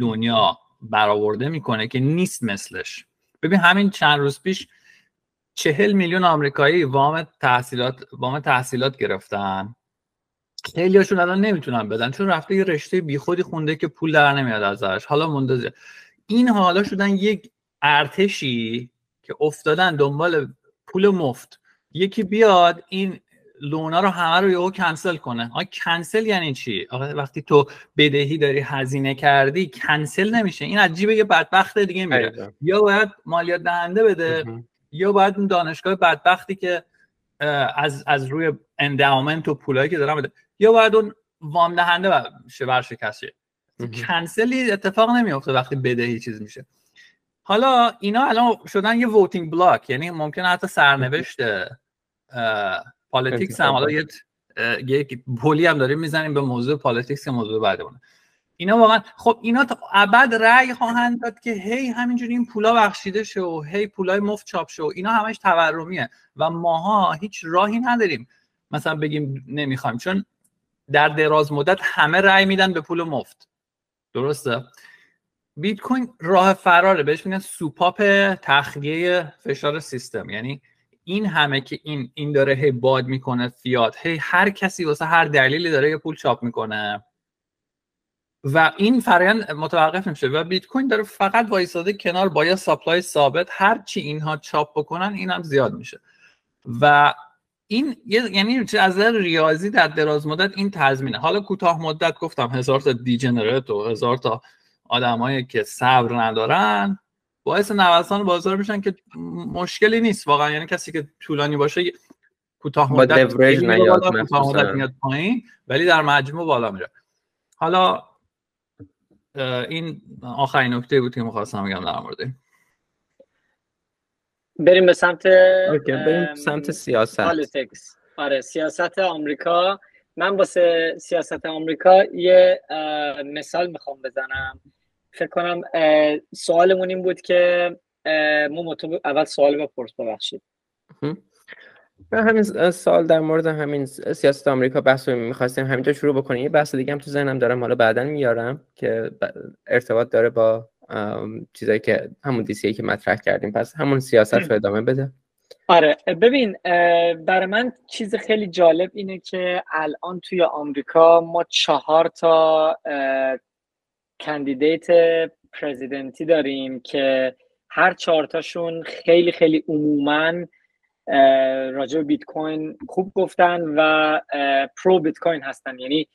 دنیا برآورده می‌کنه که نیست مثلش. ببین همین چند روز پیش چهل میلیون آمریکایی وام تحصیلات وام تحصیلات گرفتن. خیلیاشون الان نمی‌تونن بدن چون رفته یه رشته بیخودی خونده که پول در نمیاد ازش. حالا مندازه. این حالا شدن یک ارتشی که افتادن دنبال پول مفت. یکی بیاد این لونا رو همه رو یهو کنسل کنه. آ کنسل یعنی چی؟ آقا وقتی تو بدهی داری هزینه کردی کنسل نمیشه. این عجیبه یه بدبخت دیگه میره. یا باید مالیات دهنده بده یا باید اون دانشگاه بدبختی که از از روی endowment و پولایی که دارم بده. یا باید اون وام دهنده شه ورشکست کنسلی اتفاق نمیافته وقتی بدهی چیز میشه. حالا اینا الان شدن یه voting block یعنی ممکنه حتی سرنوشت politics هم حالا یه یک پلی هم داریم می‌زنیم به موضوع politics که موضوع بعدمونه اینا واقعا خب اینا تا ابد رأی خواهند داد که هی همینجوری این پولا بخشیده شه و هی پولای مفت چاپ شه اینا همش تورمیه و ماها هیچ راهی نداریم. مثلا بگیم نمی‌خوایم چون در دراز مدت همه رأی میدن به پول مفت. درسته؟ بیت کوین راه فراره. بهش میگن سوپاپ تخلیه فشار سیستم. یعنی این همه که این این داره هی باد می‌کنه فیات هی هر کسی واسه هر دلیلی داره یه پول چاپ می‌کنه. و این فرایند متوقف نمیشه. و بیت کوین داره فقط وایساده کنار با یه سپلای ثابت. هر چی اینها چاپ بکنن این هم زیاد میشه. و این یعنی از نظر ریاضی در دراز مدت این تضمینه. حالا کوتاه مدت گفتم هزار تا دیجنرات و هزار تا آدمایی که صبر ندارن باعث نوسان بازار میشن که مشکلی نیست. واقعا یعنی کسی که طولانی باشه کوتاه مدت میاد پایین ولی در مجموع بالا میره. حالا این آخرین نکته بود که می‌خواستم بگم در مورد بریم به سمت بریم سمت سیاست. آره سیاست آمریکا. من واسه سیاست آمریکا یه مثال می‌خوام بزنم. فکر کنم سوالمون این بود که ما اول سوال بپرس ببخشید. همین سال در مورد همین سیاست آمریکا بحث رو می‌خواستیم. همینجا شروع بکنیم. یه بحث دیگه هم تو ذهنم دارم حالا بعدا میارم که ارتباط داره با چیزایی که همون دیسی که مطرح کردیم. پس همون سیاست رو ادامه بده. آره. ببین برای من چیز خیلی جالب اینه که الان توی آمریکا ما چهار تا کندیدیت پرزیدنتی داریم که هر چهارتاشون خیلی خیلی عموما راجع به بیت کوین خوب گفتن و پرو بیت کوین هستن. یعنی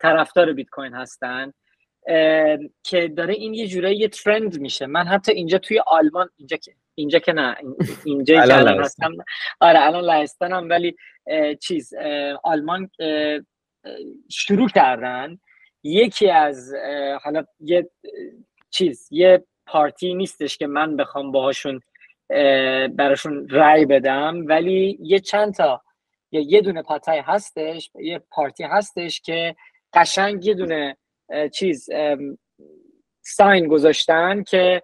طرفدار بیت کوین هستن. که داره این یه جورایی یه ترند میشه. من حتی اینجا توی آلمان اینجا که اینجا که نه اینجا الان هستم. آره الان لهستانم ولی چیز آلمان شروع کردن. یکی از حالا یه چیز یه پارتی نیستش که من بخوام باهاشون براشون رأی بدم. ولی یه چند تا یه دونه پاتای هستش یه پارتی هستش که قشنگ یه دونه چیز ساین گذاشتن که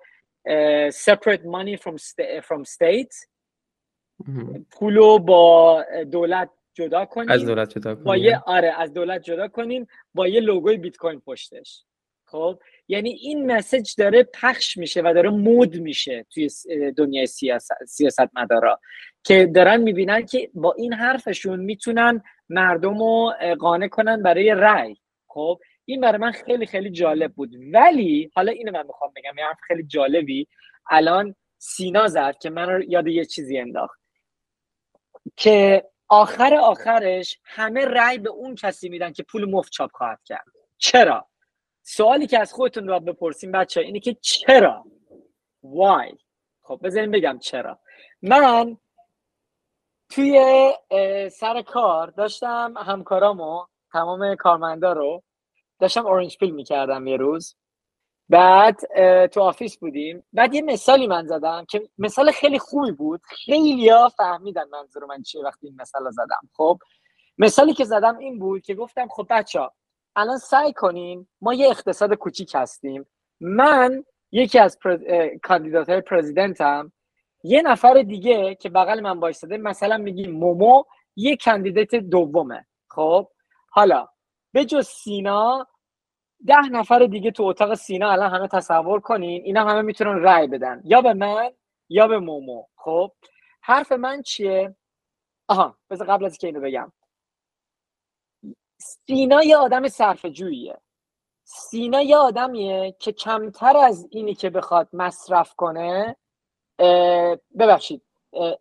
separate money from, from state. پولو با دولت جدا کنیم. از دولت جدا کنیم با یه آره از دولت جدا کنیم. با یه لوگوی بیت کوین پشتش. خب؟ یعنی این مسج داره پخش میشه و داره مود میشه توی دنیای سیاست, سیاست مدارا که دارن می‌بینن که با این حرفشون می‌تونن مردم رو قانع کنن برای رأی. خب؟ این برای من خیلی خیلی جالب بود. ولی حالا اینو من می‌خوام بگم یه خیلی جالبی. الان سینا زد که من رو یاد یه چیزی انداخت. که آخر آخرش همه رأی به اون کسی میدن که پول مفت چاپ خواهد کرد. چرا؟ سوالی که از خودتون باید بپرسیم بچه اینه که چرا؟ Why خب بذاریم بگم چرا. من توی سر کار داشتم همکارامو تمام کارمندا رو داشتم orange pill می‌کردم یه روز. بعد تو office بودیم. بعد یه مثالی من زدم که مثال خیلی خوبی بود. خیلی ها فهمیدن منظور من چیه وقتی این مثال زدم. خب مثالی که زدم این بود که گفتم خب بچه ها الان سعی کنین ما یه اقتصاد کوچیک هستیم. من یکی از کاندیدات های پرزیدنتم. یه نفر دیگه که بغل من بایستده مثلا میگیم مومو یه کاندیدات دومه. خب حالا به جز سینا ده نفر دیگه تو اتاق سینا الان همه تصور کنین اینا همه می‌تونن رأی بدن. یا به من یا به مومو. خب؟ حرف من چیه؟ آها بذار قبل از که اینو بگم. سینا یه آدم صرف جوییه سینا یه آدمیه که کمتر از اینی که بخواد مصرف کنه ببخشید.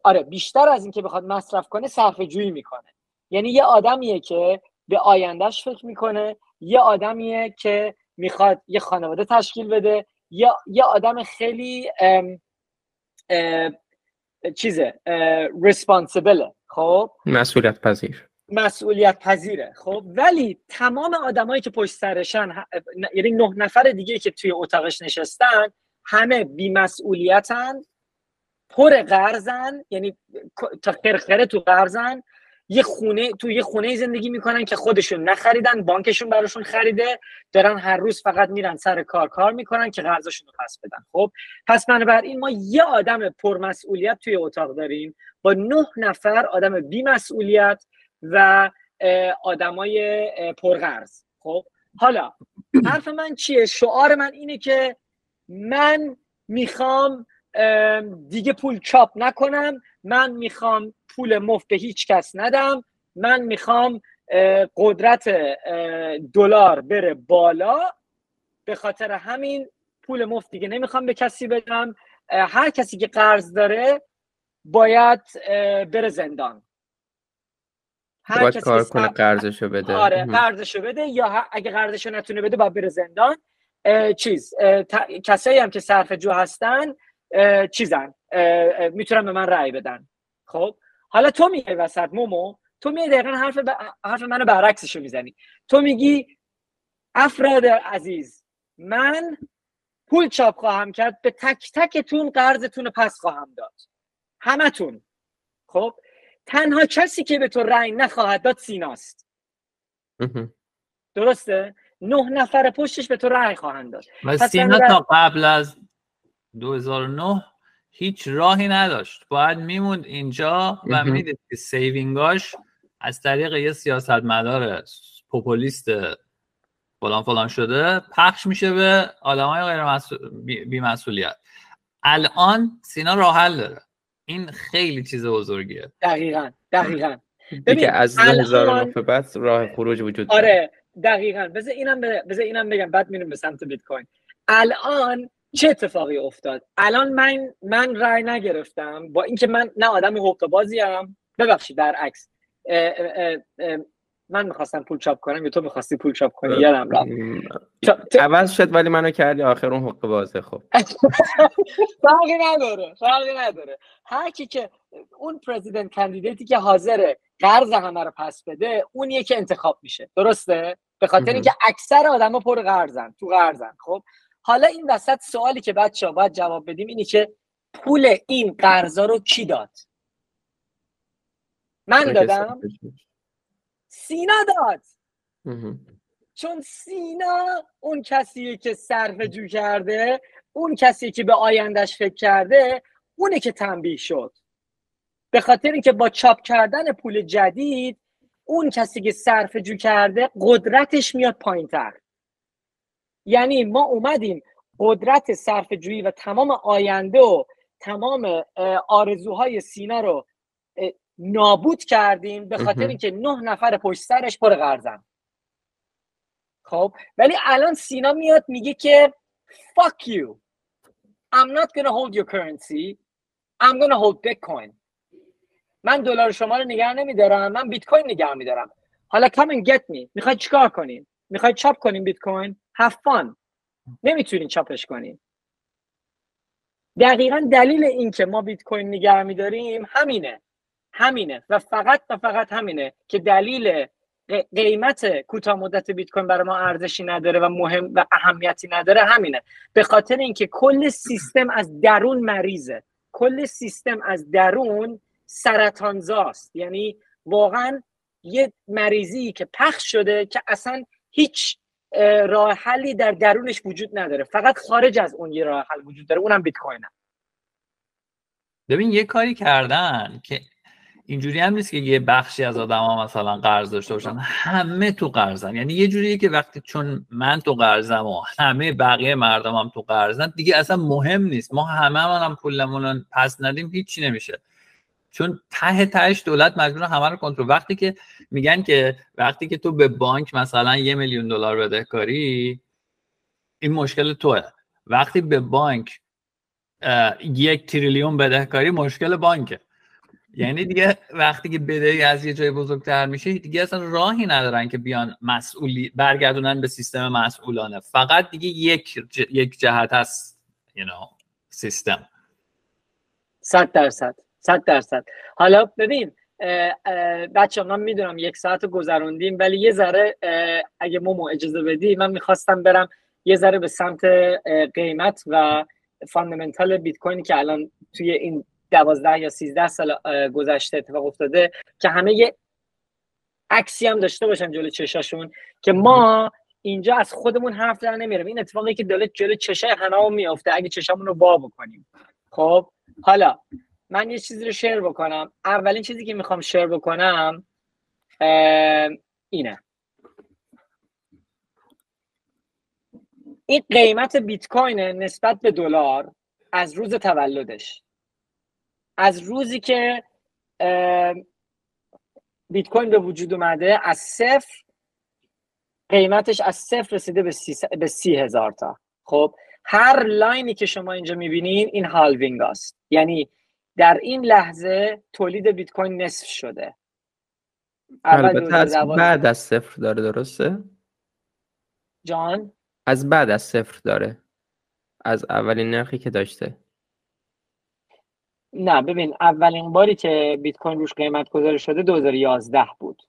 آره بیشتر از این که بخواد مصرف کنه صرف جویی می‌کنه. یعنی یه آدمیه که به آیندهش فکر می‌کنه. یه آدمیه که می‌خواد یه خانواده تشکیل بده. یا یه آدم خیلی ام چیزه ریسپانسیبل خب؟ مسئولیت پذیر مسئولیت پذیره خب؟ ولی تمام آدمایی که پشت سرشن یعنی نه نفر دیگه که توی اتاقش نشستن همه بیمسئولیتن پر قرضن یعنی تا خرخره تو قرضن یه خونه تو یه خونه زندگی می‌کنن که خودشون نخریدن بانکشون براشون خریده دارن هر روز فقط میرن سر کار کار می‌کنن که قرضشون رو پس بدن. خب پس بنابراین ما یه آدم پرمسئولیت توی اتاق داریم. با نه نفر آدم بیمسئولیت و آدمای پرقرض. خب حالا حرف من چیه؟ شعار من اینه که من می‌خوام دیگه پول چاپ نکنم. من می‌خوام پول مفت به هیچ کس ندم. من می‌خوام قدرت دلار بره بالا. به خاطر همین پول مفت دیگه نمی‌خوام به کسی بدم. هر کسی که قرض داره باید بره زندان. هر باید کار کنه قرضشو بده. آره قرضشو بده یا اگه قرضشو نتونه بده باید بره زندان. چیز کسایی هم که صرف جو هستن چیزن. می‌تونن به من رأی بدن. خب؟ حالا تو میگی وسط مومو تو میگی دقیقا حرف, ب... حرف منو برعکسشو می‌زنی. تو میگی افراد عزیز من پول چاپ خواهم کرد به تک تکتون قرضتون پس خواهم داد. همتون. خب؟ تنها کسی که به تو رأی نخواهد داد سیناست. درسته؟ نه نفر پشتش به تو رأی خواهند داد. و سینا تا قبل از 2009 هیچ راهی نداشت. باید میموند اینجا و می‌دید که سیوینگاش از طریق یه سیاستمدار پوپولیست فلان فلان شده پخش میشه به آدمای غیر مسئول... بیمسئولیت. الان سینا راه حل داره. این خیلی چیز بزرگیه. دقیقا دقیقا. ببین از 2009 بعد راه خروج وجود داره. آره دقیقا. بذار اینم بذار اینم بگم. بعد میریم به سمت بیت کوین. الان چه اتفاقی افتاد؟ الان من من رای نگرفتم. با اینکه من نه آدم حقوق بازی ام ببخشید برعکس من می‌خواستم پول چاپ کنم یا تو می‌خواستی پول چاپ کنی؟ یادم رفت. عوض شد ولی منو کردی آخر اون حقوق بازه خب. فرقی نداره فرقی نداره. هر کی که اون پرزیدنت کاندیدیتی که حاضره قرض همه رو پس بده اون یکی انتخاب میشه. درسته؟ به خاطر اینکه اکثر آدما پر قرضن تو قرضن خب؟ حالا این وسط سوالی که بچه ها باید جواب بدیم اینی که پول این قرضا رو کی داد؟ من دادم. سینا داد. چون سینا اون کسیه که صرف جو کرده اون کسی که به آیندهش فکر کرده اونه که تنبیه شد. به خاطر اینکه با چاپ کردن پول جدید اون کسی که صرف جو کرده قدرتش میاد پایین تر یعنی ما اومدیم قدرت صرف جویی و تمام آینده و تمام آرزوهای سینا رو نابود کردیم به خاطر اینکه نه نفر پشت سرش پر قرضن خب ولی الان سینا میاد میگه که fuck you. I'm not gonna hold your currency. I'm gonna hold bitcoin. من دلار شما رو نگه نمیدارم من بیت کوین نگه میدارم. حالا come and get me. می‌خوای چیکار کنین می‌خوای چاپ کنین بیت کوین؟ Have fun. نمی‌تونین چاپش کنین. دقیقا دلیل این که ما بیت کوین نگه میداریم همینه. همینه. و فقط و فقط همینه که دلیل قیمت کوتاه مدت بیت کوین برای ما ارزشی نداره و مهم و اهمیتی نداره همینه. به خاطر اینکه کل سیستم از درون مریضه. کل سیستم از درون سرطانزاست. یعنی واقعا یه مریضی که پخش شده که اصلا هیچ راه حلی در درونش وجود نداره. فقط خارج از اون یه راه حل وجود داره اونم بیت کوینه ببین یه کاری کردن که اینجوری هم نیست که یه بخشی از ها مثلا قرض داشته باشن. همه تو قرضن. یعنی یه جوریه که وقتی چون من تو قرضم و همه بقیه مردم هم تو قرضن دیگه اصلا مهم نیست. ما همه هم, هم پولمون پس ندیم هیچی نمیشه. چون ته تهش دولت مجبور همه رو کنترل. وقتی که میگن که وقتی که تو به بانک مثلا یه میلیون دلار بدهکاری این مشکل توه. وقتی به بانک یک تریلیون بدهکاری مشکل بانکه. یعنی دیگه وقتی که بدهی از یه جای بزرگتر میشه دیگه اصلا راهی ندارن که بیان مسئولی برگردونن به سیستم مسئولانه. فقط دیگه یک یک جهت هست you know, سیستم. صد درصد. صد درصد. حالا ببین بچه من می‌دونم یک ساعت گذروندیم ولی یه ذره اگه مومو اجازه بدی من می‌خواستم برم یه ذره به سمت قیمت و fundamental بیت کوینی که الان توی این دوازده یا سیزده سال گذشته اتفاق افتاده که همه یه عکسی هم داشته باشن جلو چشاشون که ما اینجا از خودمون حرف در نمیرم این اتفاقی که داره جلو چشه همه میافته اگه چشامون رو وا بکنیم. خب حالا من یه چیزی رو شیر بکنم. اولین چیزی که می‌خوام شیر بکنم اینه. این قیمت بیت کوین نسبت به دلار از روز تولدش. از روزی که بیت کوین به وجود اومده از صفر قیمتش از صفر رسیده به سی, به سی هزار تا. خب هر line ی که شما اینجا می‌بینین این halving است. یعنی در این لحظه تولید بیت کوین نصف شده. البته از بعد از صفر داره درسته؟ جان؟ از بعد از صفر داره. از اولین نرخی که داشته. نه ببین اولین باری که بیت کوین روش قیمت گذاری شده 2011 بود.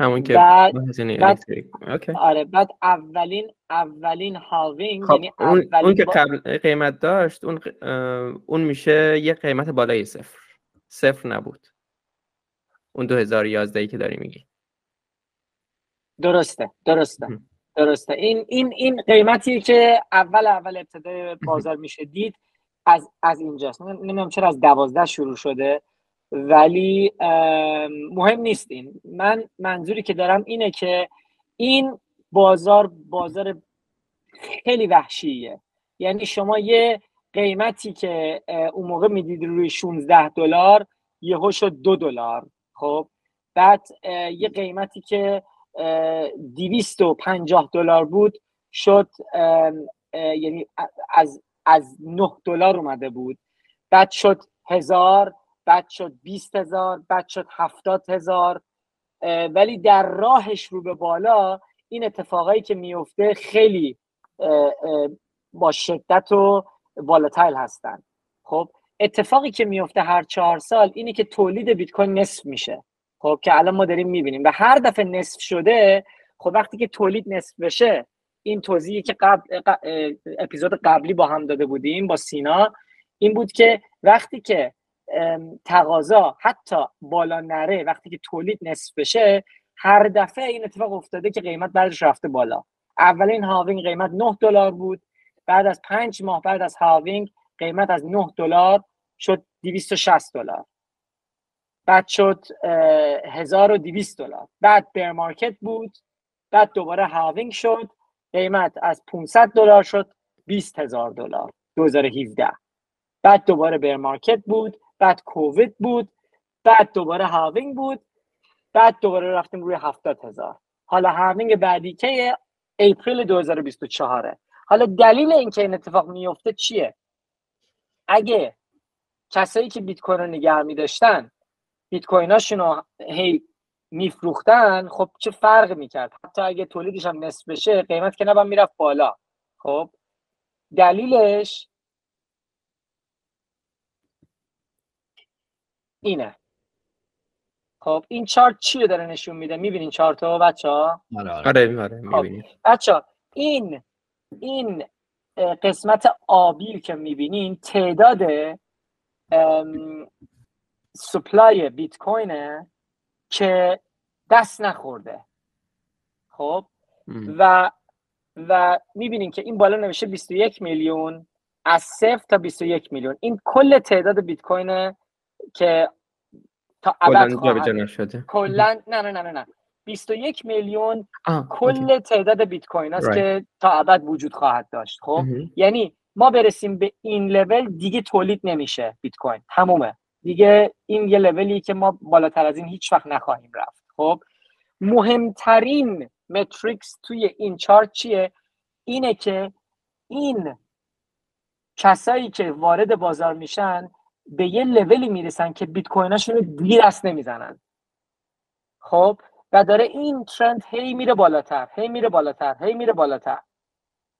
همون که بعد, بعد آره بعد اولین اولین هاوینگ خب یعنی اون, اون که قبل قیمت داشت اون اون میشه یه قیمت بالای صفر. صفر نبود. اون 2011 ای که داری میگی. درسته درسته درسته. این این این قیمتی که اول اول ابتدای بازار میشه دید از از اینجاست. نمی‌دونم چرا از دوازده شروع شده. ولی مهم نیست این من منظوری که دارم اینه که این بازار بازار خیلی وحشیه. یعنی شما یه قیمتی که اون موقع می‌دید روی 16 دلار یهو شد دو دلار. خب؟ بعد یه قیمتی که 250 دلار بود شد یعنی از از 9 دلار اومده بود. بعد شد هزار بعد شد 20 هزار بعد شد 70 هزار ولی در راهش رو به بالا این اتفاقایی که میفته خیلی با شدت و والاتایل هستن. خب اتفاقی که میفته هر چهار سال اینه که تولید بیت کوین نصف میشه. خب که الان ما داریم می‌بینیم و هر دفعه نصف شده خب وقتی که تولید نصف بشه این توضیحی که قبل اپیزود قبلی با هم داده بودیم با سینا این بود که وقتی که تقاضا حتی بالا نره وقتی که تولید نصف بشه هر دفعه این اتفاق افتاده که قیمت بعدش رفته بالا. اولین هاوینگ قیمت 9 دلار بود بعد از پنج ماه بعد از halving قیمت از 9 دلار شد 260 دلار. بعد شد 1200 دلار. بعد bear market بود بعد دوباره halving شد قیمت از 500 دلار شد 20 هزار دلار 2017 بعد دوباره bear market بود بعد کووید بود بعد دوباره halving بود بعد دوباره رفتیم روی 70 هزار. حالا هاوینگ بعدی که اپریل 2024 حالا دلیل اینکه این اتفاق میفته چیه؟ اگه کسایی که بیت کوین رو نگه می داشتن بیت کویناشون رو هی میفروختن خب چه فرق می‌کرد؟ حتی اگه تولیدش هم نصف بشه قیمت که نباید می‌رفت بالا. خب دلیلش اینه. خب این چارت چی رو داره نشون میده؟ می‌بینین چارت رو بچه ها آره. آره, آره، خب. بچه ها این این قسمت آبی که می‌بینین تعداد سپلای بیت کوینه که دست نخورده. خب؟ و و می‌بینین که این بالا نوشته 21 میلیون از صفر تا 21 میلیون. این کل تعداد بیت کوینه که تا ابد کلا نه نه نه نه 21 میلیون کل تعداد بیت کوین است که تا ابد وجود خواهد داشت خب؟ یعنی ما برسیم به این لول دیگه تولید نمیشه بیت کوین تمومه. دیگه این یه لولی که ما بالاتر از این هیچ وقت نخواهیم رفت خب؟ مهمترین متریکس توی این چارت چیه؟ اینه که این کسایی که وارد بازار میشن به یه لولی می‌رسن که بیت کویناشون رو دیگه دست نمی‌زنن. خب؟ و داره این ترند هی میره بالاتر هی میره بالاتر هی میره بالاتر.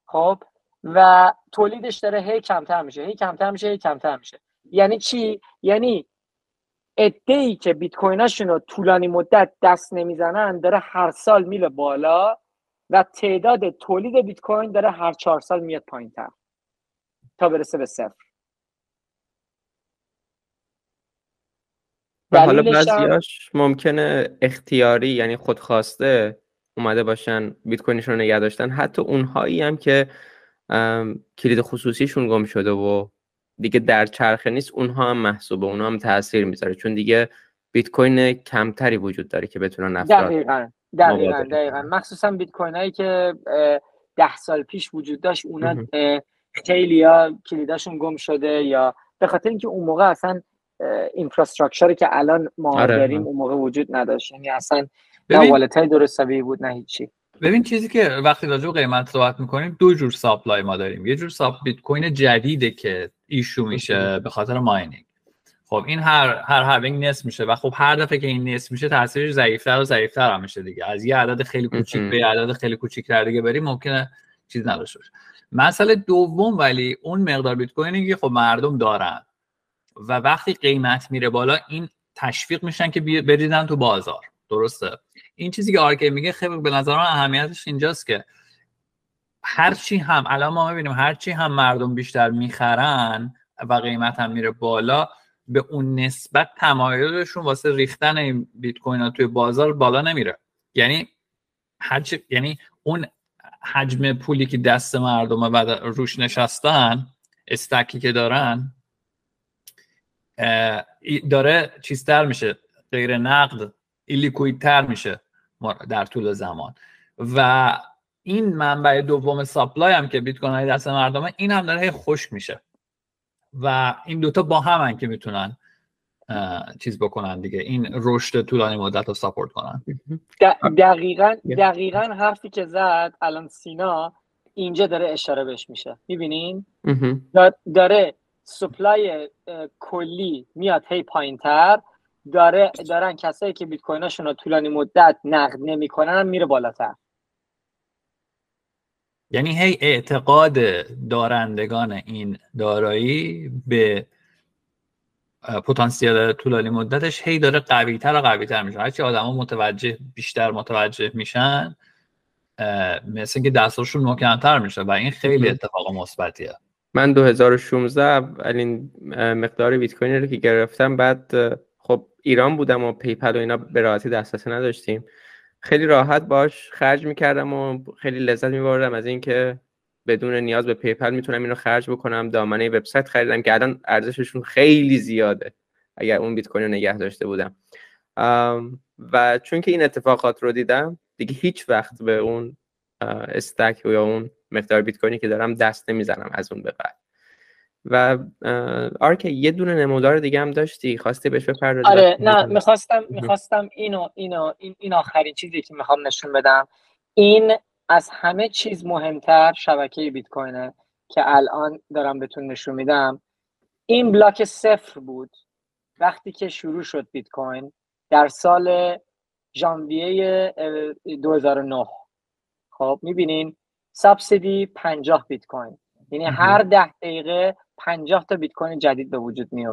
خب؟ و تولیدش داره هی کمتر میشه هی کمتر میشه هی کمتر میشه. یعنی چی؟ یعنی ای که بیت کویناشون رو طولانی مدت دست نمی‌زنن داره هر سال میره بالا و تعداد تولید بیت کوین داره هر چهار سال میاد پایین تر تا برسه به صفر. و حالا بعضیاش ممکنه اختیاری یعنی خودخواسته اومده باشن بیت کوینشون رو نگه داشتن. حتی اونهایی هم که کلید خصوصیشون گم شده و دیگه در چرخه نیست اونها هم محسوبه اونها هم تاثیر می‌ذاره. چون دیگه بیت کوین کمتری وجود داره که بتونن افراد دقیقا دقیقا دقیقا. مخصوصا بیت کوین هایی که ده سال پیش وجود داشت اونا خیلی ها کلیداشون گم شده یا به خاطر اینکه اون موقع اصلا infrastructure ی که الان ما آره. داریم اون موقع وجود نداشت. یعنی اصلا نه wallet های درست بود نه هیچی. ببین چیزی که وقتی راجع به قیمت صحبت می‌کنیم دو جور supply ما داریم. یه جور supply بیت کوین جدیده که issue میشه به خاطر mining خب این هر هر halving نصف میشه و خب هر دفعه که این نصف میشه تاثیرش ضعیفتر و ضعیفتر هم میشه دیگه. از یه عدد خیلی کوچیک به عدد خیلی کوچیک‌تر دیگه بریم ممکنه چیز نداشته باشه. مسئله دوم ولی اون مقدار بیت کوینی که خب مردم دارن. و وقتی قیمت میره بالا این تشویق میشن که بریدن تو بازار. درسته؟ این چیزی که آرکی میگه خیلی به نظر من اهمیتش اینجاست که هرچی هم الان ما می‌بینیم هرچی هم مردم بیشتر می‌خرن و قیمت هم میره بالا به اون نسبت تمایلشون واسه ریختن بیت کوین ها توی بازار بالا نمیره. یعنی هرچی یعنی اون حجم پولی که دست مردم و روش نشستن استکی که دارن داره چیزتر میشه غیر نقد ایلیکویدتر میشه در طول زمان. و این منبع دوم ساپلای هم که بیت کوین دست مردمه این هم داره خشک میشه. و این دوتا با هم که می‌تونن چیز بکنن دیگه. این رشد طولانی مدت رو ساپورت کنن. دقیقا دقیقا حرفی که زد الان سینا اینجا داره اشاره بهش میشه. می‌بینین؟ داره سپلای کلی میاد هی پایین تر داره دارن کسایی که بیت کویناشون رو طولانی مدت نقد نمی‌کنن میره بالاتر. یعنی هی اعتقاد دارندگان این دارایی به پتانسیل طولانی مدتش هی داره قوی تر و قوی تر میشه. هرچی آدما متوجه بیشتر متوجه میشن مثل که دستاشون محکمتر میشه و این خیلی اتفاق مثبتیه. من 2016 اولین مقدار بیت کوین رو که گرفتم بعد خب ایران بودم و PayPal و اینا به راحتی دسترسی نداشتیم. خیلی راحت باش خرج می‌کردم و خیلی لذت میبردم از اینکه بدون نیاز به PayPal می‌تونم اینو خرج بکنم. دامنه وبسایت خریدم که الان ارزششون خیلی زیاده اگر اون بیت کوین رو نگه داشته بودم. و چون که این اتفاقات رو دیدم دیگه هیچ وقت به اون استک یا اون مقدار بیت کوینی که دارم دست نمی‌زنم از اون به بعد. و آرکه یه دونه نمودار دیگه هم داشتی؟ خواستی بهش بپردازی؟ آره نه می‌خواستم می‌خواستم اینو اینو این, این آخرین چیزی که می‌خوام نشون بدم. این از همه چیز مهمتر شبکه بیت کوینه که الان دارم بهتون نشون میدم. این بلاک صفر بود وقتی که شروع شد بیت کوین در سال ژانویه 2009 خب می‌بینین سابسیدی 50 بیت کوین. یعنی هر ده دقیقه 50 تا بیت کوین جدید به وجود می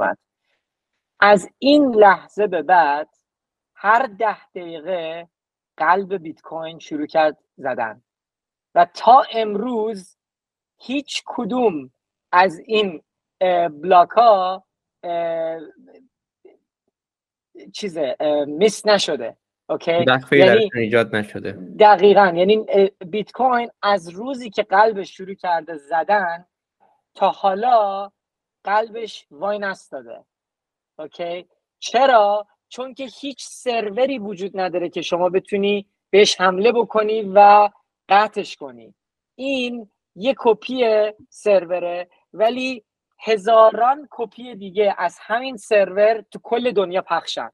از این لحظه به بعد هر ده دقیقه قلب بیت کوین شروع کرد زدن. و تا امروز هیچ کدوم از این block ها چیزه miss نشده. اوکی؟ یعنی ایجاد نشده. دقیقا. یعنی بیت کوین از روزی که قلبش شروع کرده زدن تا حالا قلبش وای نستاده. اوکی؟ چرا؟ چون که هیچ سروری وجود نداره که شما بتونی بهش حمله بکنی و قطعش کنی. این یه کپی سروره ولی هزاران کپی دیگه از همین سرور تو کل دنیا پخشن.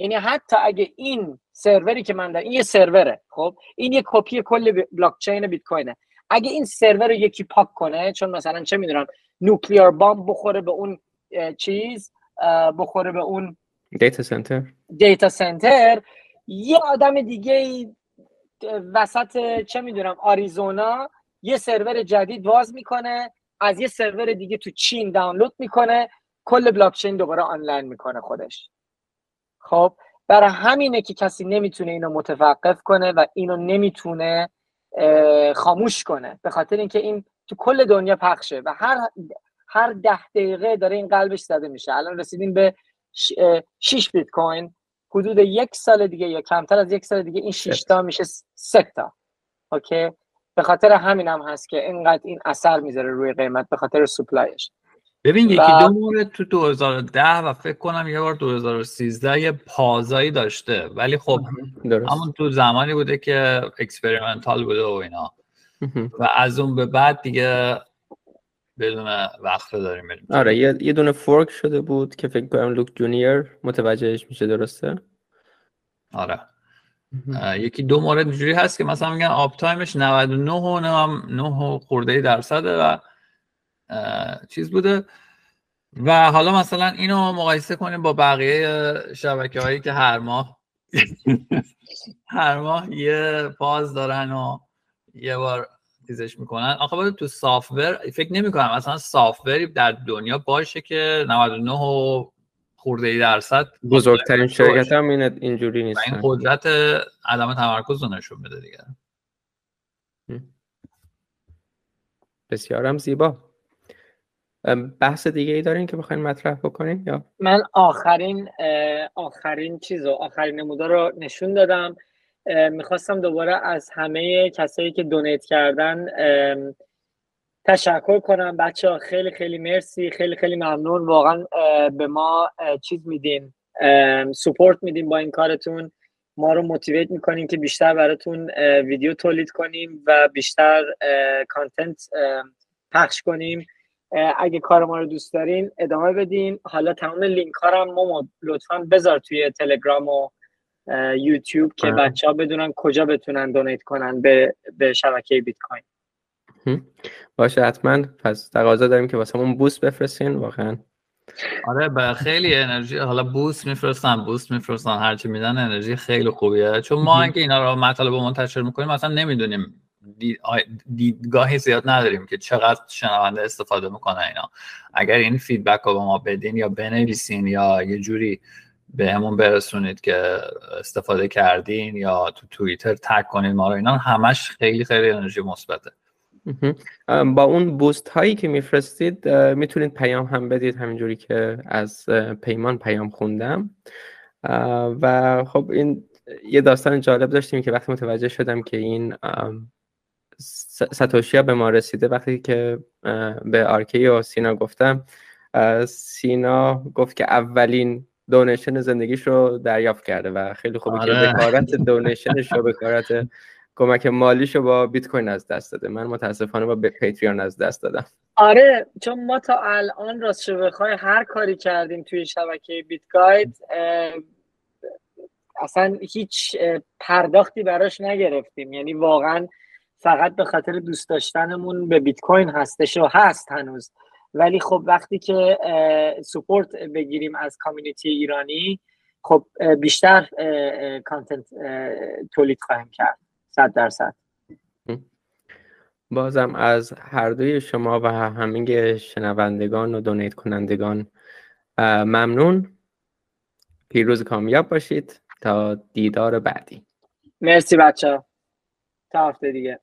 یعنی حتی اگه این سروری که من دارم این یه سروره خب؟ این یه کپی کل بلاک چین بیت کوینه اگه این سرور رو یکی پاک کنه چون مثلا چه می‌دونم nuclear bomb بخوره به اون چیز بخوره به اون data center دیتا سنتر یه آدم دیگه وسط چه می‌دونم آریزونا یه سرور جدید باز می‌کنه از یه سرور دیگه تو چین دانلود می‌کنه کل بلاکچین دوباره آنلاین می‌کنه خودش. خب برای همینه که کسی نمی‌تونه اینو متوقف کنه و اینو نمی‌تونه خاموش کنه. به خاطر اینکه این تو کل دنیا پخشه و هر هر ده دقیقه داره این قلبش زده میشه. الان رسیدیم به 6 بیت کوین حدود یک سال دیگه یا کمتر از یک سال دیگه این 6 تا میشه 3 تا. اوکی؟ به خاطر همین هم هست که اینقدر این اثر می‌ذاره روی قیمت به خاطر supply ش ببین یکی دو مورد تو 2010 و فکر کنم یه بار 2013 یه pause ایی داشته. ولی خب همون تو زمانی بوده که experimental بوده و اینا. و از اون به بعد دیگه بدون وقت داریم بریم آره یه, یه دونه fork شده بود که فکر کنم Luke Jr متوجهش میشه درسته؟ آره. یکی دو مورد اینجوری هست که مثلا میگن uptime ش 99 و 9 خورده درصده و چیز بوده. و حالا مثلا اینو مقایسه کنیم با بقیه شبکه هایی که هر ماه هر ماه یه pause دارن و یه بار چیزش می‌کنن. آخه باید تو سافتور فکر نمی کنم مثلا سافتوری در دنیا باشه که 99 و خورده ای درصد بزرگترین شرکت هم اینجوری نیست این قدرت عدم تمرکز رو نشون بده دیگه. بسیارم زیبا. بحث دیگه ای دارین که بخواین مطرح بکنین یا؟ من آخرین آخرین چیز و آخرین نمودار رو نشون دادم. می‌خواستم دوباره از همه کسایی که دونیت کردن تشکر کنم. بچه ها خیلی خیلی مرسی. خیلی خیلی ممنون. واقعا به ما چیز میدین. سپورت میدین با این کارتون. ما رو موتیویت می‌کنیم که بیشتر براتون ویدیو تولید کنیم و بیشتر کانتنت پخش کنیم. اگه کار ما رو دوست دارین ادامه بدین. حالا تمام لینک ها رو لطفا بذار توی تلگرام و یوتیوب که بچه ها بدونن کجا بتونن دونیت کنن به, به شبکه بیت کوین باشه حتما. پس تقاضا داریم که واسه همون بوست بفرستین واقعا. آره به خیلی انرژی. حالا بوست میفرستن بوست میفرستن هرچی میدن انرژی خیلی خوبیه. چون ما اینکه اینا رو مطالب منتشر می‌کنیم اصلا نمی‌دونیم دیدگاهی زیاد نداریم که چقدر شنونده استفاده می‌کنه اینا. اگر این فیدبک رو به ما بدین یا بنویسین یا یه جوری به همون برسونید که استفاده کردین یا تو توییتر تک کنید ما رو اینا همش خیلی خیلی انرژی مثبته. با اون بوست هایی که میفرستید می‌تونید پیام هم بدید همینجوری که از پیمان پیام خوندم. و خب این یه داستان جالب داشتیم که وقتی متوجه شدم که این ستوشیا به ما رسیده. وقتی که به آرکی و سینا گفتم سینا گفت که اولین دونیشن زندگیش رو دریافت کرده و خیلی خوبه که آره. بکارت دونیشنش رو بکارت کمک مالیش رو با بیت کوین از دست داده. من متاسفانه با پیتریان از دست دادم. آره چون ما تا الان راست شو هر کاری کردیم توی شبکه بیت گاید اصلا هیچ پرداختی براش نگرفتیم. یعنی واقعا فقط به خاطر دوست داشتنمون به بیت کوین هستش و هست هنوز. ولی خب وقتی که سپورت بگیریم از کامیونیتی ایرانی خب بیشتر کانتنت تولید خواهیم کرد. صد درصد. بازم از هر دوی شما و همه شنوندگان و دونیت کنندگان ممنون. پیروز کامیاب باشید تا دیدار بعدی. مرسی بچه تا هفته دیگه.